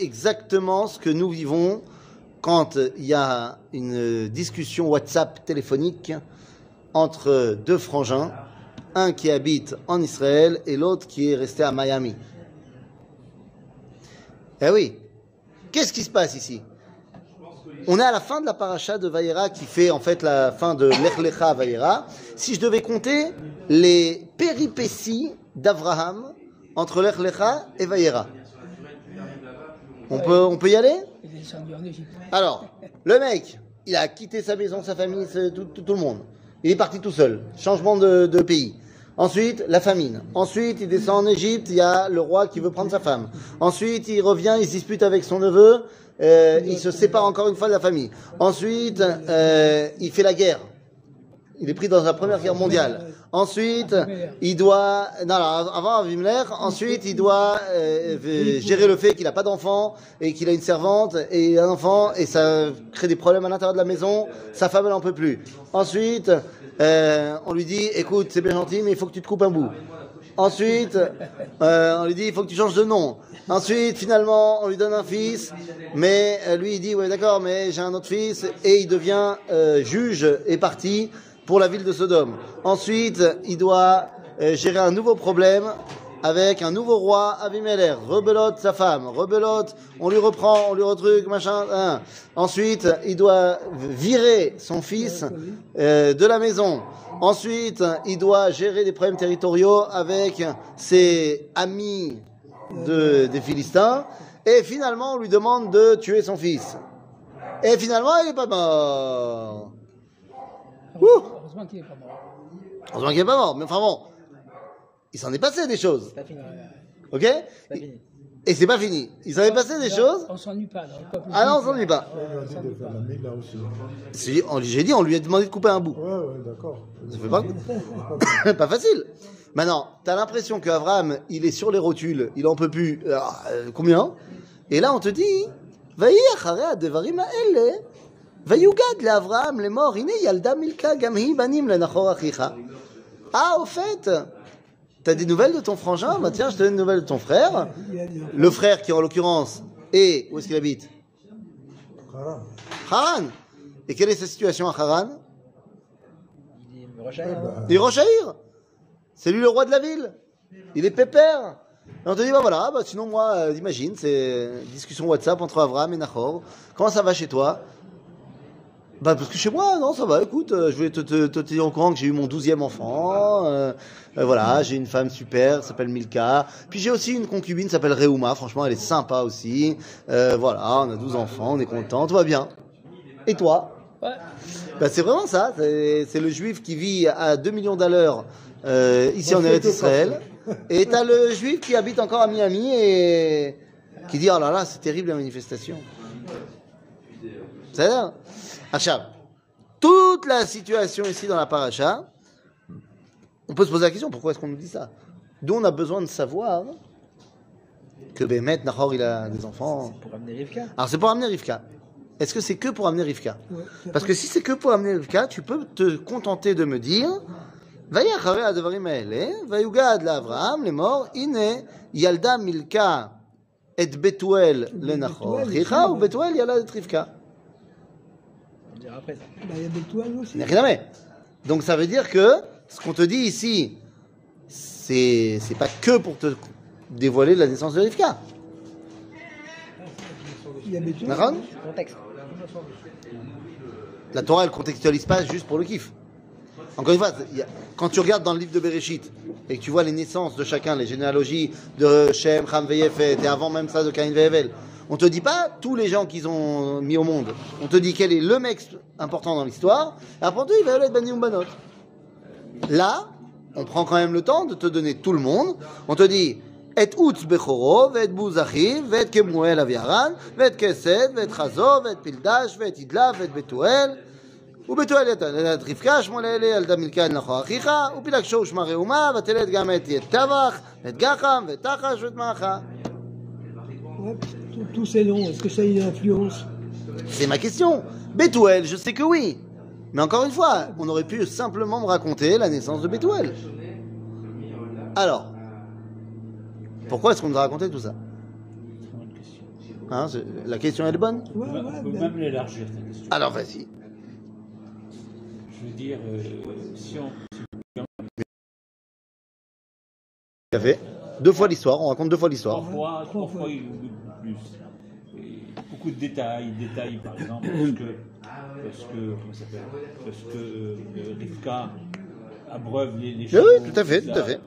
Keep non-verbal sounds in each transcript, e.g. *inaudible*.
exactement ce que nous vivons quand il y a une discussion WhatsApp téléphonique entre deux frangins, un qui habite en Israël et l'autre qui est resté à Miami. Eh oui, qu'est-ce qui se passe ici? On est à la fin de la paracha de Vayera qui fait en fait la fin de l'Echlecha Vayera. Si je devais compter les péripéties d'Abraham entre l'Echlecha et Vayera. On peut, on peut y aller? Alors, le mec, il a quitté sa maison, sa famille, tout, tout- tout le monde. Il est parti tout seul. Changement de, de pays. Ensuite, la famine. Ensuite, il descend en Égypte, il y a le roi qui veut prendre sa femme. Ensuite, il revient, il se dispute avec son neveu, euh, il se sépare encore une fois de la famille. Ensuite, euh, il fait la guerre. Il est pris dans la première guerre mondiale. Ensuite, il doit, non, alors, avant Avimler, ensuite, il doit euh, euh, gérer le fait qu'il n'a pas d'enfant et qu'il a une servante et un enfant et ça crée des problèmes à l'intérieur de la maison. Sa femme, elle n'en peut plus. Ensuite, euh, on lui dit, écoute, c'est bien gentil, mais il faut que tu te coupes un bout. Ensuite, euh, on lui dit, il faut que tu changes de nom. Ensuite, finalement, on lui donne un fils, mais euh, lui, il dit, ouais, d'accord, mais j'ai un autre fils, et il devient euh, juge et parti pour la ville de Sodome. Ensuite, il doit euh, gérer un nouveau problème avec un nouveau roi, Abimelech, rebelote sa femme, rebelote, on lui reprend, on lui retruc, machin. hein. Ensuite, il doit virer son fils euh, de la maison. Ensuite, il doit gérer des problèmes territoriaux avec ses amis de, des Philistins. Et finalement, on lui demande de tuer son fils. Et finalement, il n'est pas mort. Heureusement qu'il n'est pas mort. Heureusement qu'il n'est pas mort, mais enfin bon, il s'en est passé des choses. C'est pas fini. Ok. Et c'est pas fini. Il s'en est passé des choses. On s'ennuie pas. Là. Ah non, on s'ennuie pas. J'ai dit, on lui a demandé de couper un bout. Ouais, ouais, d'accord. Ça fait pas. *laughs* pas facile. Maintenant, t'as l'impression qu'Avram, il est sur les rotules, il en peut plus. Euh, combien? Et là, on te dit, Vaïr, Devarim. ויוגד לאברהם לאמור, הנה ילדה מילכה, גם היא בנים לנחור אחיך. Ah, au fait, t'as des nouvelles de ton frangin Bah tiens, je te donne des nouvelles de ton frère. Le frère qui, en l'occurrence, est... Où est-ce qu'il habite Haram. Haran. Et quelle est sa situation à Haran Il dit, me rechaille. Il est Rochaïr. C'est lui le roi de la ville. Il est pépère. Et on te dit, bah voilà, bah sinon moi, euh, imagine, c'est une discussion WhatsApp entre Abraham et Nahor. Comment ça va chez toi Bah parce que chez moi, non, ça va, écoute, euh, je voulais te, te, te tenir au courant que j'ai eu mon douzième enfant. euh, euh, voilà, j'ai une femme super, s'appelle Milka. Puis j'ai aussi une concubine, s'appelle Reuma, franchement, elle est sympa aussi. Euh, voilà, on a 12 enfants, on est content, tout va bien. Et toi? Ouais. bah, c'est vraiment ça. C'est le juif qui vit à 2 millions d'à l'heure euh, ici en Eretz Israël. Et t'as le juif qui habite encore à Miami et qui dit Oh là là, c'est terrible la manifestation. C'est ça Achab, toute la situation ici dans la paracha, on peut se poser la question pourquoi est-ce qu'on nous dit ça D'où on a besoin de savoir que Bémet, Nahor, il a des enfants. Pour amener Rivka. Alors c'est pour amener Rivka. Est-ce que c'est que pour amener Rivka Parce que si c'est que pour amener Rivka, tu peux te contenter de me dire ויהי אחרי הדברים האלה, ויוגד לאברהם לאמור, הנה ילדה מילכה את בתואל לנחור אחיך, ובתואל ילד את רבקה. On dira après ça. Bah, il y a des toiles aussi. Donc ça veut dire que ce qu'on te dit ici, c'est c'est pas que pour te dévoiler la naissance de Rivka. Il y a des Contexte. La Torah, elle contextualise pas juste pour le kiff. Encore une fois, quand tu regardes dans le livre de Bereshit et que tu vois les naissances de chacun, les généalogies de Shem, Ham, Veyefet, et avant même ça de Cain, Vehevel, on te dit pas tous les gens qu'ils ont mis au monde. On te dit quel est le mec important dans l'histoire. Et après, on te dit Vehelet, Bani Banot. Là, on prend quand même le temps de te donner tout le monde. On te dit et Utz Bechoro, et Bouzachi, et Kemuel Aviaran, et Kesed, et Chazo, et Pildash, et Idla, et Betuel. ובתואל ילד רבקה, שמואל אלי, ילדה מילכה אל נחור אחיך, ופילגשו ושמה ראומה, ותלד גם את טבח, ואת גחם, ואת תחש, ואת מעכה. Tous- Tous ces noms, est-ce que ça a une influence C'est ma question. Bethuel, je sais que oui. Mais encore une fois, on aurait pu simplement me raconter la naissance de Bethuel. Alors, pourquoi est-ce qu'on nous a raconté tout ça Hein, la question elle est bonne Ouais, On peut- ouais, on peut ben, même l'élargir, cette question. Alors vas-y. Je veux dire, euh, si on. Café. Deux fois l'histoire, on raconte deux fois Trois l'histoire. fois, trois trois fois. fois ou plus. Et beaucoup de détails, détails par exemple, parce que, parce que, comment ça s'appelle Parce que euh, Rivka abreuve les, les Oui, chameaux. oui, tout à fait, tout tout à fait. euh,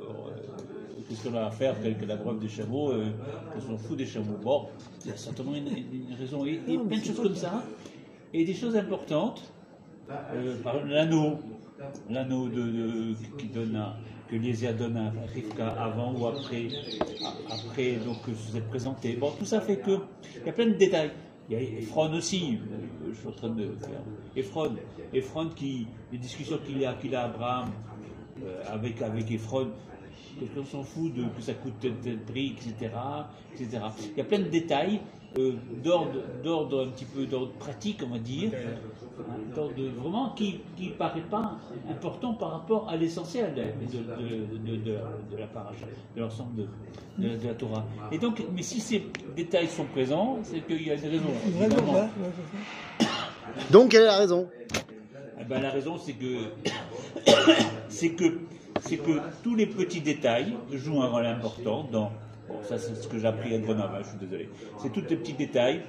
Qu'est-ce qu'on a à faire qu'elle qu'elle abreuve des chameaux, euh, qu'elle s'en fout des chameaux? Bon, il y a certainement une, une raison. Et, et plein de choses comme ça. Et des choses importantes. Euh, par exemple, l'anneau. L'anneau de, de- qui donne à, que donne à Rivka avant ou après, après donc que vous êtes présenté. Bon, tout ça fait que il y a plein de détails. Il y a Ephron aussi, euh, je suis en train de faire. Ephron, Ephron qui, les discussions qu'il a, qu'il a Abraham euh, avec, avec quelqu'un s'en fout de que ça coûte tel, tel prix, etc., etc. Il y a plein de détails euh, d'ordre, d'ordre un petit peu d'ordre pratique, on va dire, hein, d'ordre vraiment qui qui paraît pas important par rapport à l'essentiel de, de, de, de, de la paracha, de l'ensemble de, de, de la Torah. Et donc, mais si ces détails sont présents, c'est qu'il y a une raison. une raison, évidemment. Donc quelle est la raison Eh ben, la raison, c'est que, *coughs* c'est que, c'est que tous les petits détails jouent un rôle important dans. Bon, ça, c'est ce que j'ai appris à Grenoble, hein, je suis désolé. C'est tous les petits détails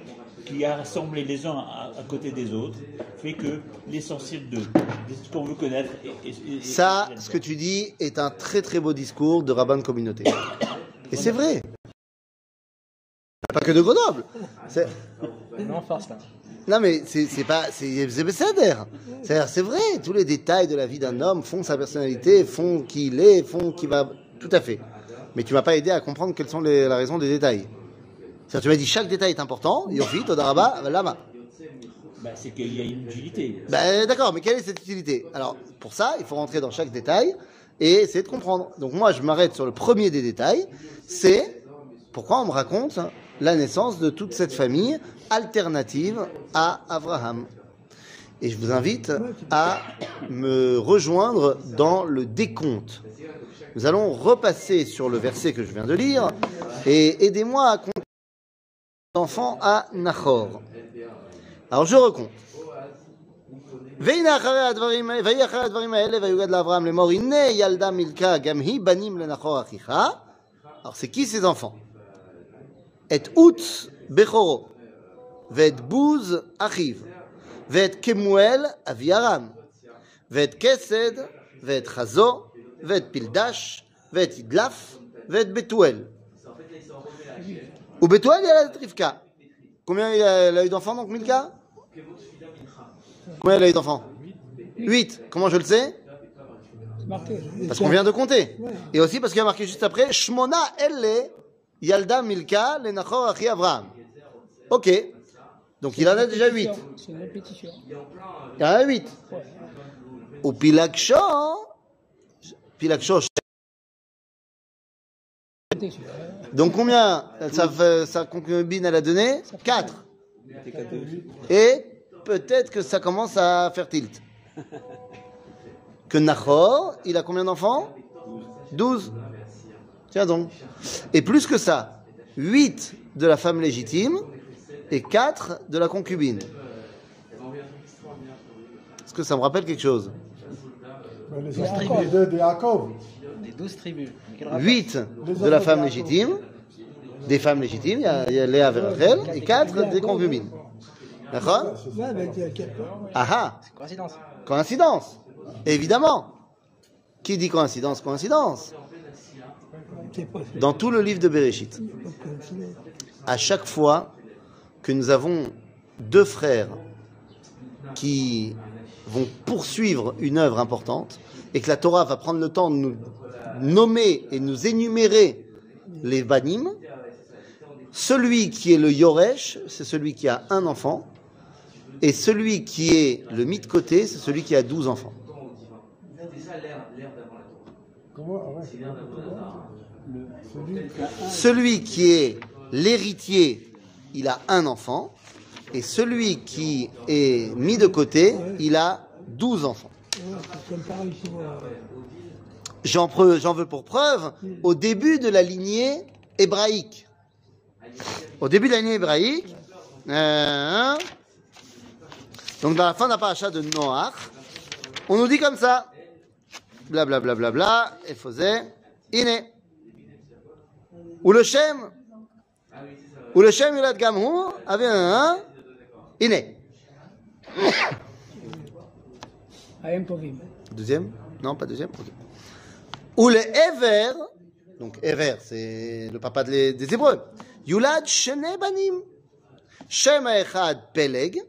qui, assemblés les uns à, à côté des autres, fait que l'essentiel de, de ce qu'on veut connaître. est- est- est- Ça, est- ce que tu dis, est un très très beau discours de rabbin de communauté. *coughs* Et c'est vrai. Pas que de Grenoble. C'est- Non, force là. Non mais c'est c'est pas c'est c'est c'est vrai, tous les détails de la vie d'un homme font sa personnalité, font qui il est, font qui va tout à fait. Mais tu m'as pas aidé à comprendre quelles sont les la raison des détails. C'est-à-dire, tu m'as dit chaque détail est important, Yofi, Todaraba, Lama. Ben, c'est qu'il y a une utilité. Ben, d'accord, mais quelle est cette utilité? Alors, pour ça, il faut rentrer dans chaque détail et essayer de comprendre. Donc moi, je m'arrête sur le premier des détails, c'est pourquoi on me raconte la naissance de toute cette famille alternative à Abraham. Et je vous invite à me rejoindre dans le décompte. Nous allons repasser sur le verset que je viens de lire et aidez-moi à compter l'enfant à Nachor. Alors je recompte. והנה אחרי הדברים, ויהי אחרי הדברים האלה ויוגד לאברהם לאמור הנה ילדה מילכה גם היא בנים לנחור אחיך. Alors c'est qui ses enfants? et Utz Bechoro, et Bouz Achiv, et Kemuel Aviaram, et Kesed, et Chazo, et Pildash, et Idlaf, et Betuel. Ou Betuel, il y a la Trifka. Combien il a, eu d'enfants donc, Milka? Combien il a eu d'enfants? 8. Comment je le sais? Parce qu'on vient de compter. Et aussi parce qu'il y a marqué juste après Shmona Elle est. Yalda Milka le Nachor Achi Abraham. Ok. Donc il en a déjà 8. C'est une répétition. Il y en a 8. Ou Pilaksho. Pilaksho. Donc combien sa, fait- sa concubine elle a donné 4. Et peut-être que ça commence à faire tilt. *laughs* Que Nachor, il a combien d'enfants? 12. Tiens donc. Et plus que ça, 8 de la femme légitime et 4 de la concubine. Est-ce que ça me rappelle quelque chose? Les enfants de, de Yaakov. Les douze tribus. Quel rapport? 8 de la femme légitime, des femmes légitimes, il y a, il y a Léa et Rachel, et 4 des concubines. D'accord? Ah ah Coïncidence. Coïncidence Évidemment Qui dit coïncidence Coïncidence? Dans tout le livre de Bereshit, à chaque fois que nous avons deux frères qui vont poursuivre une œuvre importante et que la Torah va prendre le temps de nous nommer et nous énumérer les banim, celui qui est le Yoresh, c'est celui qui a un enfant, et celui qui est le mis de côté, c'est celui qui a douze enfants. Comment ouais. Celui- qui est l'héritier, il a un enfant, et celui qui est mis de côté, il a douze enfants. J'en veux pour preuve au début de la lignée hébraïque. au début de l'année hébraïque, euh, donc dans la fin de la paracha de Noach, on nous dit comme ça, bla bla bla bla bla, et faisait iné. Ou le Shem, ou le Shem Yulad Gamhu avait un iné. *coughs* Deuxième? Non, pas deuxième Ok. Ou le Ever, donc Ever, c'est le papa des, des Hébreux. Yulad Shene Banim. Shem Echad Peleg,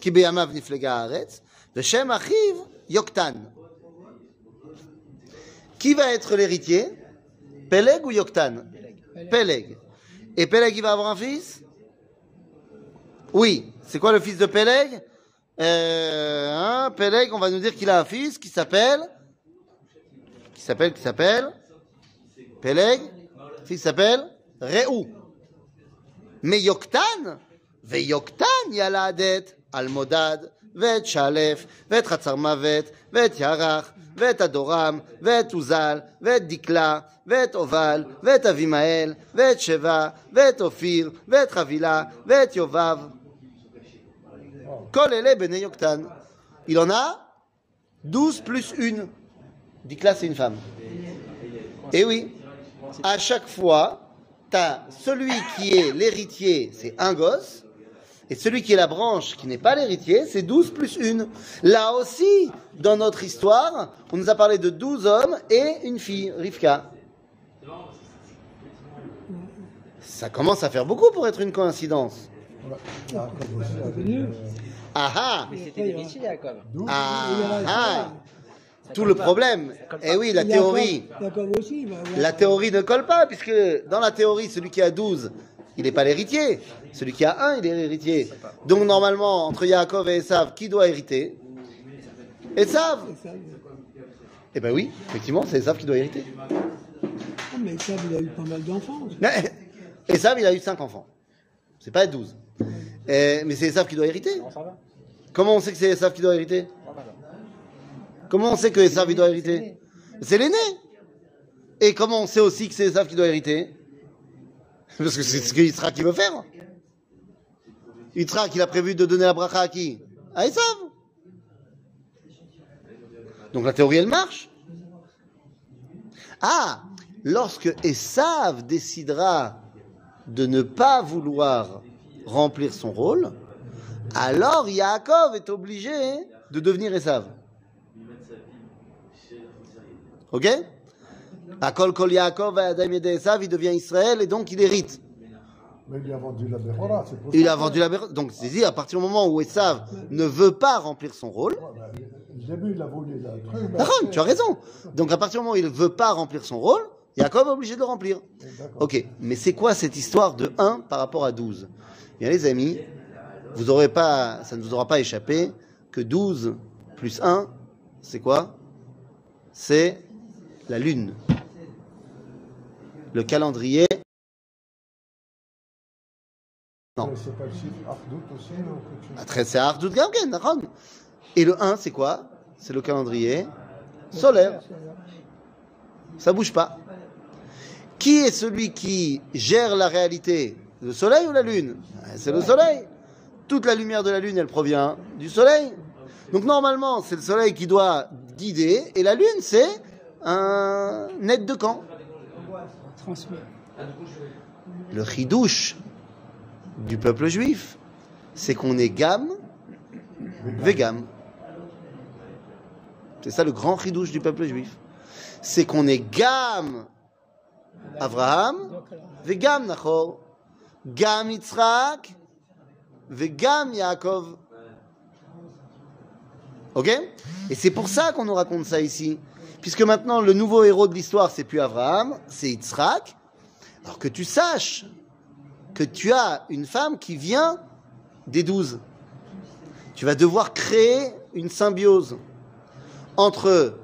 qui beyamav niflega haaretz, ve Shem Achiv Yoktan. Qui va être l'héritier? Peleg ou Yoktan? Peleg. Et Peleg, il va avoir un fils? Oui. C'est quoi le fils de Peleg? Euh, hein, Peleg, on va nous dire qu'il a un fils qui s'appelle, qui s'appelle, qui s'appelle, Peleg, le fils s'appelle Réou. Mais Yoktan, ve Yoktan yaladet Almodad, ואת שלף, ואת חצר מוות, ואת ירח, ואת אדורם, ואת עוזל, ואת דקלה, ואת עובל, ואת אבימאל, ואת שבע, ואת אופיר, ואת חבילה, ואת יובב. Kol ele bene Yoktan. Il en a 12 plus une. Dikla, c'est une femme. Et oui, à chaque fois, tu as celui qui est l'héritier, c'est un gosse, et celui qui est la branche, qui n'est pas l'héritier, c'est 12 plus une. Là aussi, dans notre histoire, on nous a parlé de 12 hommes et une fille, Rivka. Ça commence à faire beaucoup pour être une coïncidence. Ah ah Mais c'était Jacob. Ah, ah. Tout le problème. Eh oui, la théorie. La théorie ne colle pas, puisque dans la théorie, celui qui a 12, il n'est pas l'héritier. Celui qui a 1, il est l'héritier. Donc normalement, entre Yaakov et Esav, qui doit hériter? Esav. Eh ben oui, effectivement, c'est Esav qui doit hériter. Ah, mais ça, il a eu pas mal d'enfants. Mais Esav, il a eu 5 enfants. C'est pas 12. Eh, mais c'est Esav qui doit hériter. Comment on sait que c'est Esav qui doit hériter? Comment on sait que Esav il doit hériter? C'est l'aîné. Et comment on sait aussi que c'est Esav qui doit hériter? Parce que c'est ce que Yitzhak qui veut faire. Yitzhak, il a prévu de donner la bracha à qui? À Esav. Donc la théorie, elle marche. Ah Lorsque Esav décidera de ne pas vouloir remplir son rôle, alors Yaakov est obligé de devenir Esav. Ok? Akol kol Yaakov Adam Esav, il devient Israël et donc il hérite. Mais il a vendu la Bechora, c'est pour Il ça a que- vendu la Donc c'est dit à partir du moment où Esav ne veut pas remplir son rôle, Au début, il a voulu truc. après- tu as raison. Donc à partir du moment où il ne veut pas remplir son rôle, Yaakov est obligé de le remplir. Ok, mais c'est quoi cette histoire de 1 par rapport à 12 Bien les amis, vous aurez pas, ça ne vous aura pas échappé que 12 plus 1, c'est quoi? C'est la lune. Le calendrier. Non. C'est pas le chiffre Ardout aussi non, que tu- Ah, très- C'est Ardout d'accord Et le 1, c'est quoi? C'est le calendrier solaire. Ça bouge pas. Qui est celui qui gère la réalité? Le soleil ou la lune? Ah, C'est le soleil. Toute la lumière de la lune, elle provient du soleil. Donc normalement, c'est le soleil qui doit guider, et la lune, c'est un net de camp. Le chidouche du peuple juif, c'est qu'on est gamme, végam. C'est ça le grand chidouche du peuple juif. C'est qu'on est gamme Abraham, végam Nachor, gam Yitzhak, végam Yaakov. Ok? Et c'est pour ça qu'on nous raconte ça ici. Puisque maintenant, le nouveau héros de l'histoire, c'est plus Abraham, c'est Yitzhak. Alors que tu saches tu as une femme qui vient des douze. Tu vas devoir créer une symbiose entre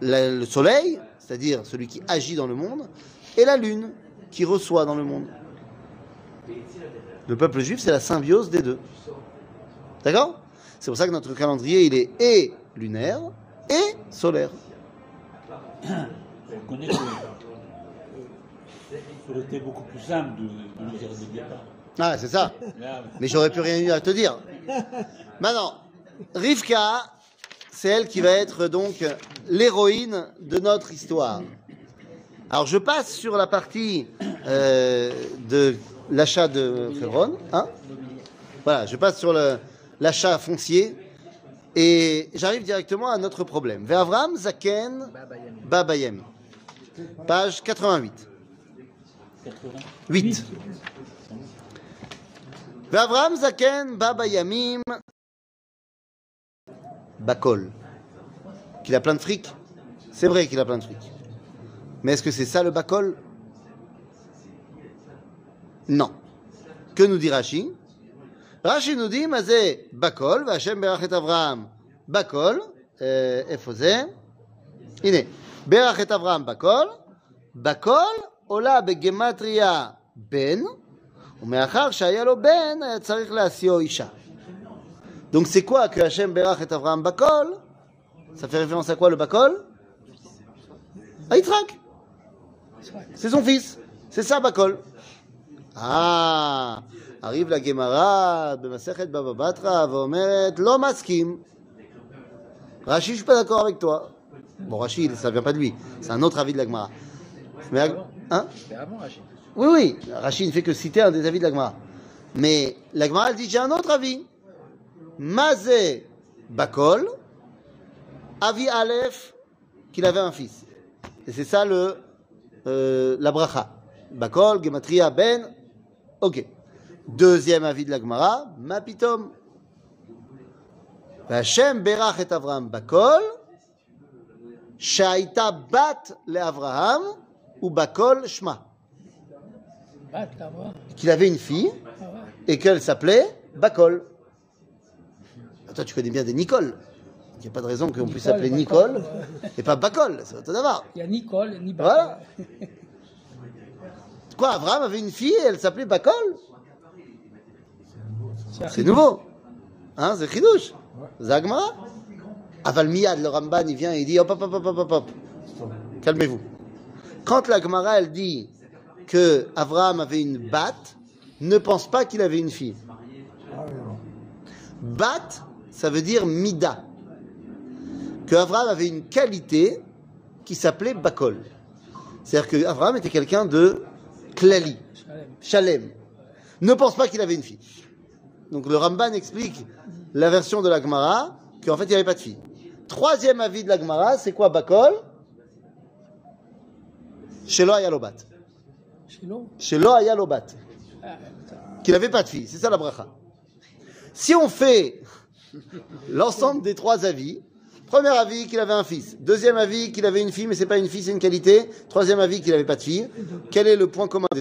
le soleil, c'est-à-dire celui qui agit dans le monde, et la lune qui reçoit dans le monde. Le peuple juif, c'est la symbiose des deux. D'accord? C'est pour ça que notre calendrier, il est et lunaire et solaire. *coughs* Ça aurait été beaucoup plus simple de, de le dire dès le départ. Ah, c'est ça. Mais j'aurais plus rien eu à te dire. Maintenant, Rivka, c'est elle qui va être donc l'héroïne de notre histoire. Alors je passe sur la partie euh, de l'achat de Hebron. Hein voilà, je passe sur l'achat foncier et j'arrive directement à notre problème. Ve'avram Zaken Baba Yami. Babayem. Page 88. 8. Avram Zaken Baba Yamim Bakol. Qu'il a plein de fric. C'est vrai qu'il a plein de fric. Mais est-ce que c'est ça le Bakol? Non. Que nous dit Rashi? Rashi nous dit Mazé Bakol, Vachem Berachet Avram Bakol, euh, Efosé. Iné. Berachet Avram Bakol. Bakol עולה בגמטריה בן, ומאחר שהיה לו בן, היה צריך להשיאו אישה. Donc c'est quoi que Hachem berach et Avraham bakol Ça fait référence à quoi le bakol À Yitzhak. C'est son fils. C'est ça bakol. Ah arrive la Gemara במסכת בבא בתרא ואומרת לא מסכים. Rashi, je suis pas d'accord avec toi. Bon, Rashi, ça vient pas de lui. C'est un autre avis de la Gemara. Mais. Hein oui, oui, Rachid ne fait que citer un des avis de la l'Agma. Mais l'Agma, elle dit, j'ai un autre avis. Mazé Bakol, avis Aleph, qu'il avait un fils. Et c'est ça le, euh, la bracha. Bakol, Gematria, Ben. Ok. Deuxième avis de la l'Agmara, Mapitom. Hachem berach et Avraham Bakol, Shaita bat le Avraham, ou Bakol Shma. Qu'il avait une fille et qu'elle s'appelait Bakol. Ah, toi, tu connais bien des Nicole. Il n'y a pas de raison qu'on puisse s'appeler Nicole et pas Bakol. Ça va Il y a Nicole ni Bakol. Quoi, Abraham avait une fille et elle s'appelait Bakol? C'est nouveau. Hein, c'est Khidouche. Zagmara. Aval Miyad, le Ramban, il vient et il dit hop, hop, hop, hop, hop, hop. Calmez-vous. Quand la Gemara, dit que Abraham avait une batte, ne pense pas qu'il avait une fille. Bat, ça veut dire mida. Que Abraham avait une qualité qui s'appelait bakol. C'est-à-dire que Abraham était quelqu'un de klali, shalem. Ne pense pas qu'il avait une fille. Donc le Ramban explique la version de la Gemara qu'en fait il n'y avait pas de fille. Troisième avis de la Gemara, c'est quoi bakol? Shelo ayalobat. Shelo? Ayalobat. Qu'il n'avait pas de fille. C'est ça la bracha. Si on fait l'ensemble des trois avis, premier avis qu'il avait un fils, deuxième avis qu'il avait une fille, mais c'est pas une fille, c'est une qualité, troisième avis qu'il n'avait pas de fille, quel est le point commun des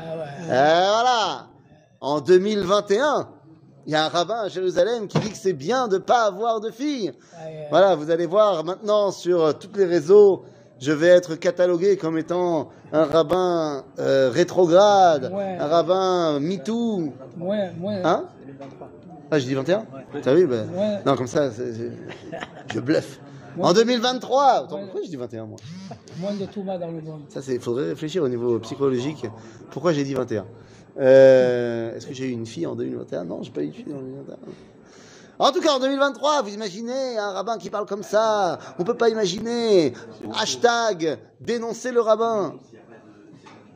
Ah ouais. Euh, Voilà. En 2021, il y a un rabbin à Jérusalem qui dit que c'est bien de ne pas avoir de fille. Ah. Voilà, vous allez voir maintenant sur tous les réseaux, je vais être catalogué comme étant un rabbin euh, rétrograde, Ouais. un rabbin MeToo. Moins, moins. Hein 2023. Ah, j'ai dit 21 T'as vu ben, Ouais. Non, comme ça, *laughs* je bluffe. En 2023 Attends, Ouais. Pourquoi j'ai dit 21 moi? Moins de Touma dans le monde. Ça, il faudrait réfléchir au niveau psychologique. Pourquoi j'ai dit 21 Euh, Est-ce que j'ai eu une fille en 2021 Non, j'ai pas eu de fille en 2021. En tout cas, en 2023, vous imaginez un rabbin qui parle comme ça On peut pas imaginer. Hashtag dénoncer le rabbin.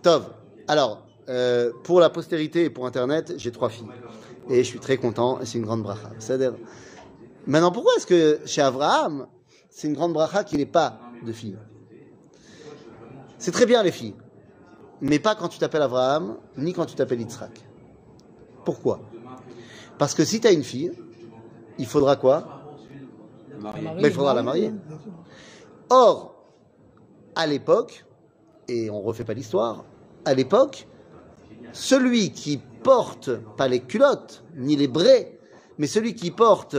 Tov. Alors, euh, pour la postérité et pour Internet, j'ai trois filles. Et je suis très content, c'est une grande bracha. Maintenant, pourquoi est-ce que chez Abraham, c'est une grande bracha qu'il n'ait pas de filles C'est très bien les filles, mais pas quand tu t'appelles Abraham, ni quand tu t'appelles Yitzhak. Pourquoi? Parce que si tu as une fille, il faudra quoi Mais il faudra la marier. Or, à l'époque, et on refait pas l'histoire, à l'époque, celui qui porte, pas les culottes, ni les braies, mais celui qui porte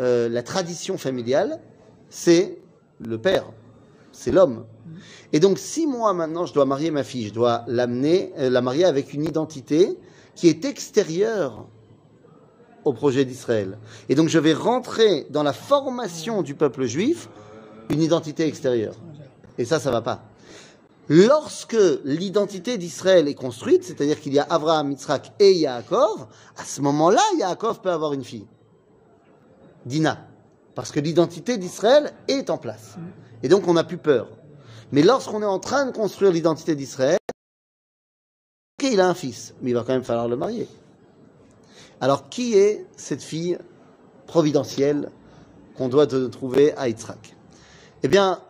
euh, la tradition familiale, c'est le père, c'est l'homme. Et donc, si moi maintenant je dois marier ma fille, je dois l'amener, euh, la marier avec une identité qui est extérieure au projet d'Israël. Et donc, je vais rentrer dans la formation du peuple juif une identité extérieure. Et ça, ça va pas. Lorsque l'identité d'Israël est construite, c'est-à-dire qu'il y a Abraham, Yitzhak et Yaakov, à ce moment-là, Yaakov peut avoir une fille. Dina. Parce que l'identité d'Israël est en place. Et donc on n'a plus peur. Mais lorsqu'on est en train de construire l'identité d'Israël, ok, il a un fils, mais il va quand même falloir le marier. Alors qui est cette fille providentielle qu'on doit trouver à Yitzhak? Eh bien,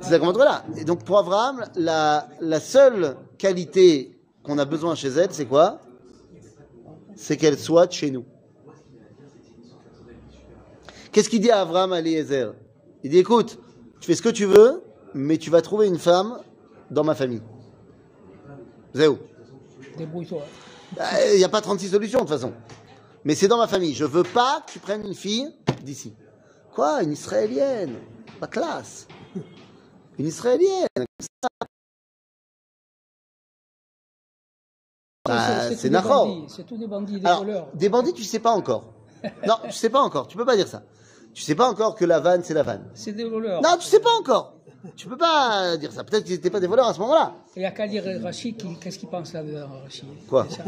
C'est là. Et donc pour Abraham, la, seule qualité qu'on a besoin chez elle, c'est quoi? C'est qu'elle soit chez nous. Qu'est-ce qu'il dit à Abraham à Eliezer Il dit écoute, tu fais ce que tu veux, mais tu vas trouver une femme dans ma famille. Zéo. Débrouille-toi. Il n'y a pas 36 solutions de toute façon. Mais c'est dans ma famille. Je veux pas que tu prennes une fille d'ici. Quoi Une israélienne? Pas classe. Une israélienne. comme ça. Bah, tous c'est des Nahor. C'est tous des bandits, des Alors, voleurs. des bandits, tu sais pas encore. Non, tu sais pas encore. Tu peux pas dire ça. Tu sais pas encore que la vanne, c'est la vanne. C'est des voleurs. Non, tu sais pas encore. Tu peux pas dire ça. Peut-être qu'ils n'étaient pas des voleurs à ce moment-là. Il y a qu'à lire Rachid, qui- qu'est-ce qu'il pense là-dedans, Rachid? Quoi? Ça.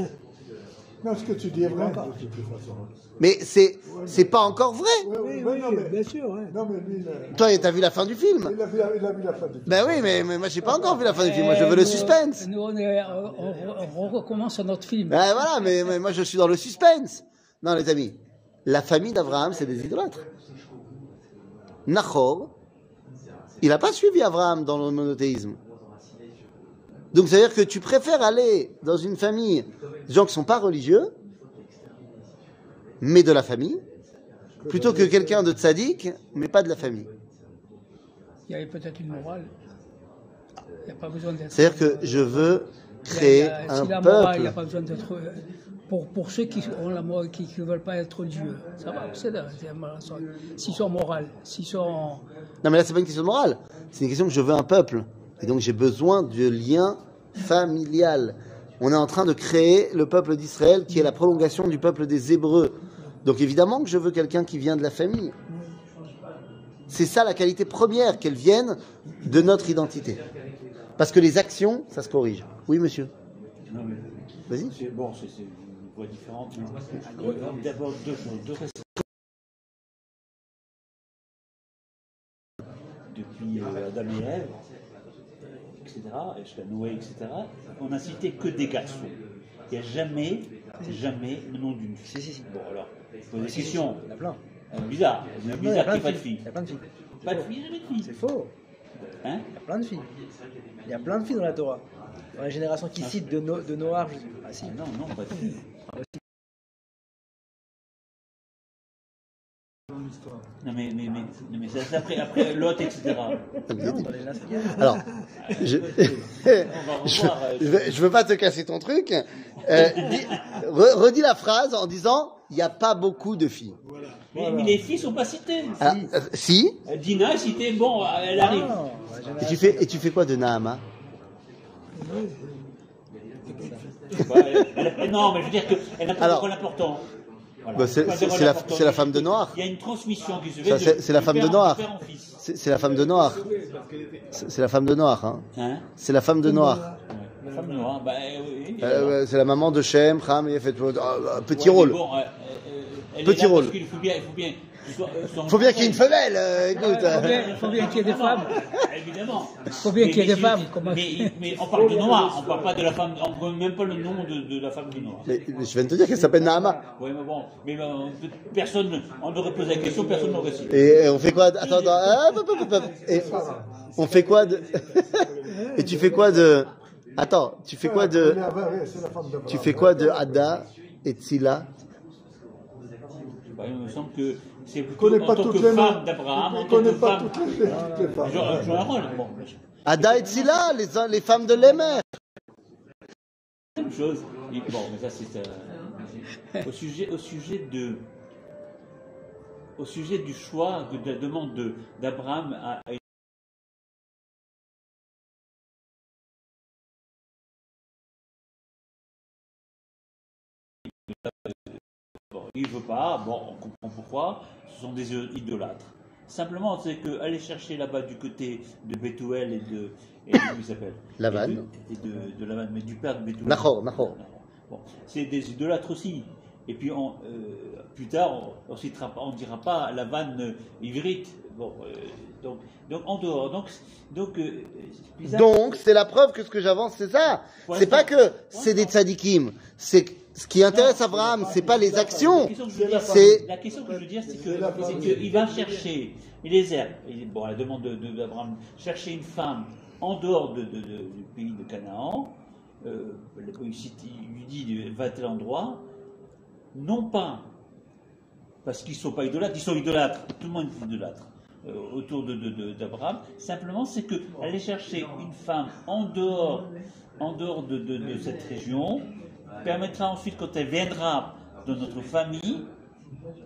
Non, ce que tu dis est vrai, de toute façon. Mais c'est, c'est pas encore vrai. Oui, Oui, oui, oui, non, mais, bien sûr. ouais. non, mais lui, il a, Toi, t'as vu la fin du film il a vu, la- il a vu la fin du film. Ben oui, mais, mais moi j'ai pas encore vu la fin du film. Moi je veux Euh, le suspense. Nous, on, est- on- on- on recommence notre film. Ben voilà, mais, mais moi je suis dans le suspense. Non, les amis, la famille d'Abraham, c'est des idolâtres. Nahor, il n'a pas suivi Abraham dans le monothéisme. Donc ça veut dire que tu préfères aller dans une famille de gens qui sont pas religieux, mais de la famille, plutôt que quelqu'un de tzaddik, mais pas de la famille. Il y avait peut-être une morale. Il n'y a pas besoin d'être. C'est-à-dire que je veux créer a- un si la morale, il n'y peuple. a pas besoin d'être. Pour, pour ceux qui ont la morale, qui ne veulent pas être Dieu, ça va, c'est S'ils sont morales, s'ils sont. Non, mais là, c'est pas une question de morale. C'est une question que je veux un peuple. Et donc, j'ai besoin de lien familial. On est en train de créer le peuple d'Israël qui est la prolongation du peuple des Hébreux. Donc, évidemment que je veux quelqu'un qui vient de la famille. C'est ça la qualité première, qu'elle vienne de notre identité. Parce que les actions, ça se corrige. Oui, monsieur. Non, mais Vas-y. c'est bon, c'est c'est une voie différente. mais, euh, D'abord, deux choses. Deux restes- Depuis euh, Adam et Ève, etc., et jusqu'à Noé, etc., on n'a cité que des garçons. Il n'y a jamais, jamais le nom d'une fille. Si, si, si. Bon, alors, je pose des questions. Il y en a plein. Euh, bizarre. Il y en a bizarre plein qu'il n'y ait pas de filles. Il y a plein de filles. Pas de filles, jamais de filles. C'est faux. Hein Il y a plein de filles. Il y a plein de filles dans la Torah. Dans les générations qui citent de, no, de Noah. je- Ah si. Non, non, pas de filles. Non, mais, mais, mais, non, mais ça, c'est après, après Lot, etc. Alors, je, revoir. euh, je veux, je veux pas te casser ton truc. Euh, dis- re- redis la phrase en disant il n'y a pas beaucoup de filles. Mais, mais les filles sont pas citées. Ah, euh, si. Euh, Dina est citée, bon, elle arrive. Non, la Et tu fais, et tu fais quoi de Nahama Bah, elle- elle- elle- non, mais je veux dire qu'elle n'a pas Alors, de rôle important. Voilà. bah, c'est- la- la femme de Noir. Il y a une transmission fait. De- c'est- la du femme de Noir. du. C'est la femme de Noir. C'est la femme de Noir. Hein. Hein C'est la femme de Noir. Ouais. La femme de Noir, bah oui. Euh, c'est la maman de Shem, Ham, et fait euh, un petit Ouais, rôle. Bon, euh, euh, Petit rôle. Qu'il faut bien, il faut bien. Euh, Faut bien qu'il y ait une femelle. euh, écoute. Il faut bien, qu'il y ait des femmes. Évidemment. Faut bien Mais- qu'il y ait des mais- femmes, Mais, mais on parle de noir, on parle pas de la femme, on ne même pas le nom de, de la femme de mais je viens de te dire qu'elle s'appelle Nahama. Oui, mais bon, mais euh, personne, on aurait posé la question, personne n'aurait su. Et, et on fait quoi de- Attends, attends. ah. Et on fait quoi de *laughs* Et tu fais quoi de Attends, tu fais quoi de Ah. Tu fais quoi de Ada et Tzila Bah, il me semble que c'est Je plutôt connais en pas tant toutes que les femme d'Abraham, en Je tant connais que pas femme. toutes les, toutes les femmes. Joue joue un rôle, bon, Ada et Tzila, les, les femmes de Lémer. même chose. Et bon, mais ça c'est euh, au sujet, au sujet de, au sujet du choix de, de la demande de- d'Abraham à, à il veut pas, bon, on comprend pourquoi, ce sont des idolâtres. Simplement, c'est qu'aller chercher là-bas du côté de Bethuel et de. Et de- comment il s'appelle? Lavan. Et de, et de, de Lavan, mais du père de Bethuel. Nahor, Nahor. Bon, c'est des idolâtres aussi. Et puis on, euh, plus tard, on ne citera pas, on dira pas la vanne ivrite. Bon, euh, donc, donc en dehors. Donc, donc, euh, c'est. Donc, c'est la preuve que ce que j'avance, c'est ça. C'est pas que c'est des tzadikim. C'est que ce qui intéresse Abraham, c'est pas les actions. La question que je veux dire, C'est la question que je veux dire, c'est C'est la que femme. c'est qu'il va chercher Eliezer, et bon, à la demande de- de- d'Abraham, chercher une femme en dehors de, de- de- du pays de Canaan. Euh, il, il lui dit va à tel endroit, non pas parce qu'ils ne sont pas idolâtres, ils sont idolâtres, tout le monde est idolâtre euh, autour de- de- de- d'Abraham. Simplement, c'est que aller chercher une femme en dehors, en dehors de, de- de cette région permettra ensuite, quand elle viendra dans notre famille,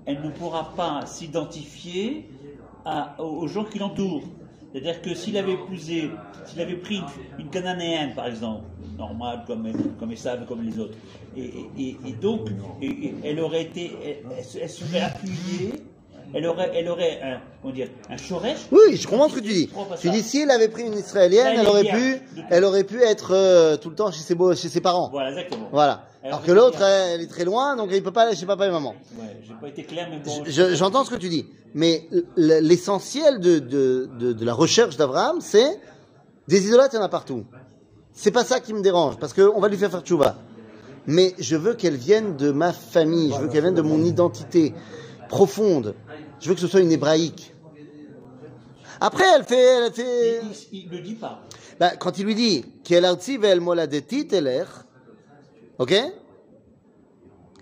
elle ne pourra pas s'identifier aux gens qui l'entourent. C'est-à-dire que s'il avait épousé, s'il avait pris une, cananéenne, par exemple, normale comme, comme Esav, comme les autres, et, donc elle aurait été, elle serait appuyée, elle aurait, elle aurait un, comment dire, un shoresh. Oui, je comprends ce que tu dis. Tu dis si elle avait pris une israélienne, Elle aurait pu, elle aurait pu être euh, tout le temps chez ses, beaux- chez ses parents. Voilà, exactement. Voilà. Alors que l'autre, elle, est très loin, donc il peut pas aller chez papa et maman. Ouais, j'ai pas été clair, mais bon. Je- J'entends ce que tu dis, mais l'essentiel de, de, de, de la recherche d'Abraham, c'est des idolâtres, il y en a partout. C'est pas ça qui me dérange, parce qu'on va lui faire faire tchouva. Mais je veux qu'elle vienne de ma famille, je veux qu'elle vienne de mon identité profonde. Je veux que ce soit une hébraïque. Après, elle fait, elle fait, Il, il le dit pas. bah, quand il lui dit ok?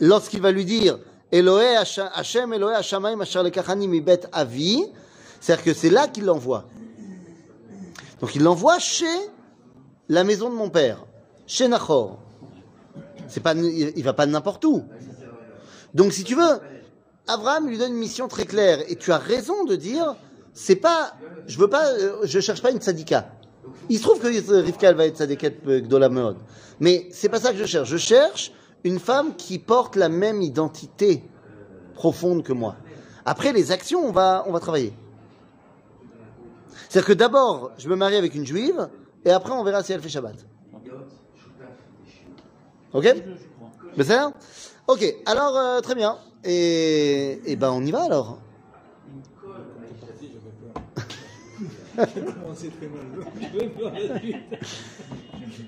Lorsqu'il va lui dire Eloé Hashem Eloé Hashamayim Asher lekachani mi bet avi, c'est-à-dire que c'est là qu'il l'envoie. Donc il l'envoie chez la maison de mon père, chez Nachor. C'est pas, il il va pas n'importe où. Donc si tu veux, Abraham lui donne une mission très claire et tu as raison de dire, c'est pas, je veux pas, euh, je cherche pas une sadika. Il se trouve que Rivka va être sadika de la mode, mais c'est pas ça que je cherche. Je cherche une femme qui porte la même identité profonde que moi. Après les actions, on va, on va travailler. C'est-à-dire que d'abord, je me marie avec une juive et après on verra si elle fait Shabbat. Ok? Mais c'est Ok, alors euh, très bien. Et, et ben on y va alors. *laughs*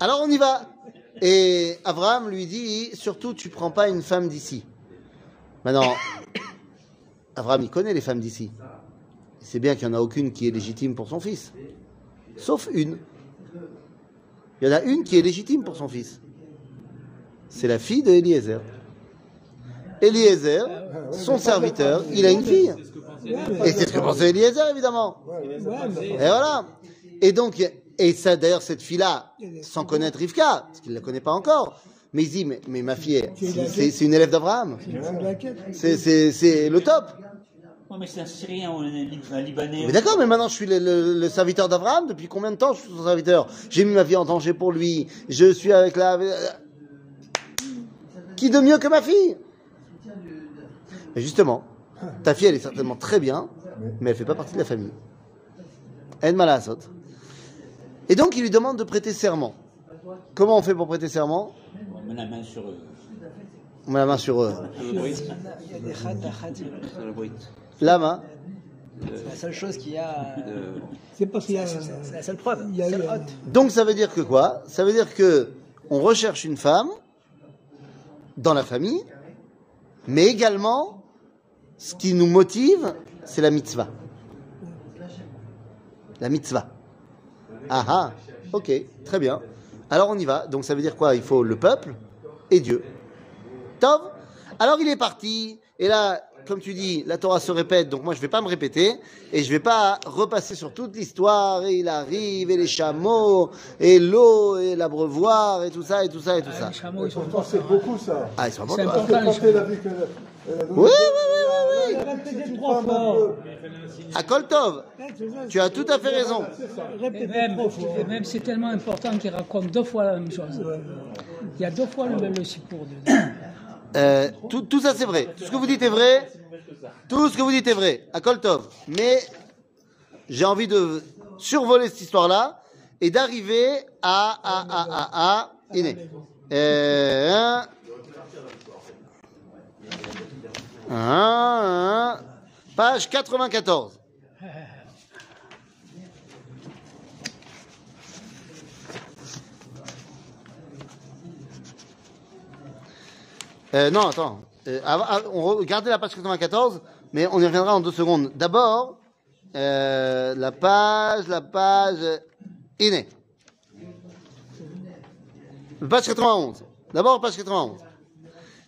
Alors on y va. Et Abraham lui dit surtout tu prends pas une femme d'ici. Maintenant, Abraham il connaît les femmes d'ici. Il sait bien qu'il n'y en a aucune qui est légitime pour son fils. Sauf une. Il y en a une qui est légitime pour son fils. C'est la fille de Eliezer. Eliezer, son serviteur, il a une fille. Et c'est ce que pensait Eliezer, évidemment. Et voilà. Et donc, et ça, d'ailleurs, cette fille-là, sans connaître Rivka, parce qu'il ne la connaît pas encore, mais il dit, mais, mais ma fille, c'est- une élève d'Abraham. C'est- le top. Ouais, mais c'est un Syrien ou un, Lib- un Libanais. Mais d'accord, mais maintenant je suis le, le- le serviteur d'Abraham. Depuis combien de temps je suis son serviteur? J'ai mis ma vie en danger pour lui. Je suis avec la. Qui de mieux que ma fille? Justement, ta fille, elle est certainement très bien, mais elle fait pas partie de la famille. Elle malasot. Et donc il lui demande de prêter serment. Comment on fait pour prêter serment? On met la main sur eux. On met la main sur eux. La main. C'est la seule chose qu'il y a. Euh, C'est parce qu'il y a. C'est la seule preuve. Il y a Seule eu un- hôte. Donc ça veut dire que quoi? Ça veut dire que on recherche une femme dans la famille, mais également ce qui nous motive, c'est la mitzvah. La mitzvah. Ah ah, ok, très bien. Alors on y va. Donc ça veut dire quoi? Il faut le peuple et Dieu. Tov Alors il est parti, et là, comme tu dis, la Torah se répète, donc moi je vais pas me répéter, et je vais pas repasser sur toute l'histoire, et il arrive, et les chameaux, et l'eau, et l'abreuvoir, et tout ça, et tout ça, et tout ça. Les chameaux, ils sont Pourtant, c'est beaucoup ça. Ah, ils sont C'est importants. Donné- Oui, oui, oui, oui, oui. Fort. peu- À Koltov, tu as tout à fait raison. Et même, et même c'est tellement important qu'il raconte deux fois la même chose. Il y a deux fois le, le sipour dedans. Euh, tout, ça c'est vrai. Tout ce que vous dites est vrai. Tout ce que vous dites est vrai. À Koltov. Mais j'ai envie de survoler cette histoire-là et d'arriver à, à, à, à, à. Euh, page 94. Euh, non, attends. Euh, on regardait la page 94, mais on y reviendra en deux secondes. D'abord, euh, la page, la page euh, Iné. Page 91. D'abord, page 91.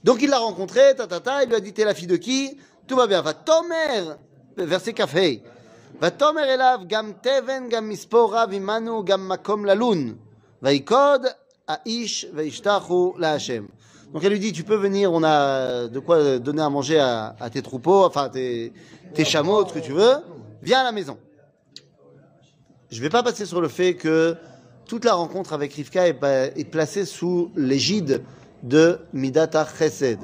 Donc il l'a rencontré, ta, ta, ta, il lui a dit T'es la fille de qui? Tout va bien. Va tomer, verset café. Va tomer elav gam teven gam mispora vimanu gam makom lalun. Vaikod aish vaishtachu la Hashem. Donc elle lui dit Tu peux venir, on a de quoi donner à manger à, tes troupeaux, enfin tes, tes chameaux, ce que tu veux. Viens à la maison. Je vais pas passer sur le fait que toute la rencontre avec Rivka est, placée sous l'égide de Midata Chesed.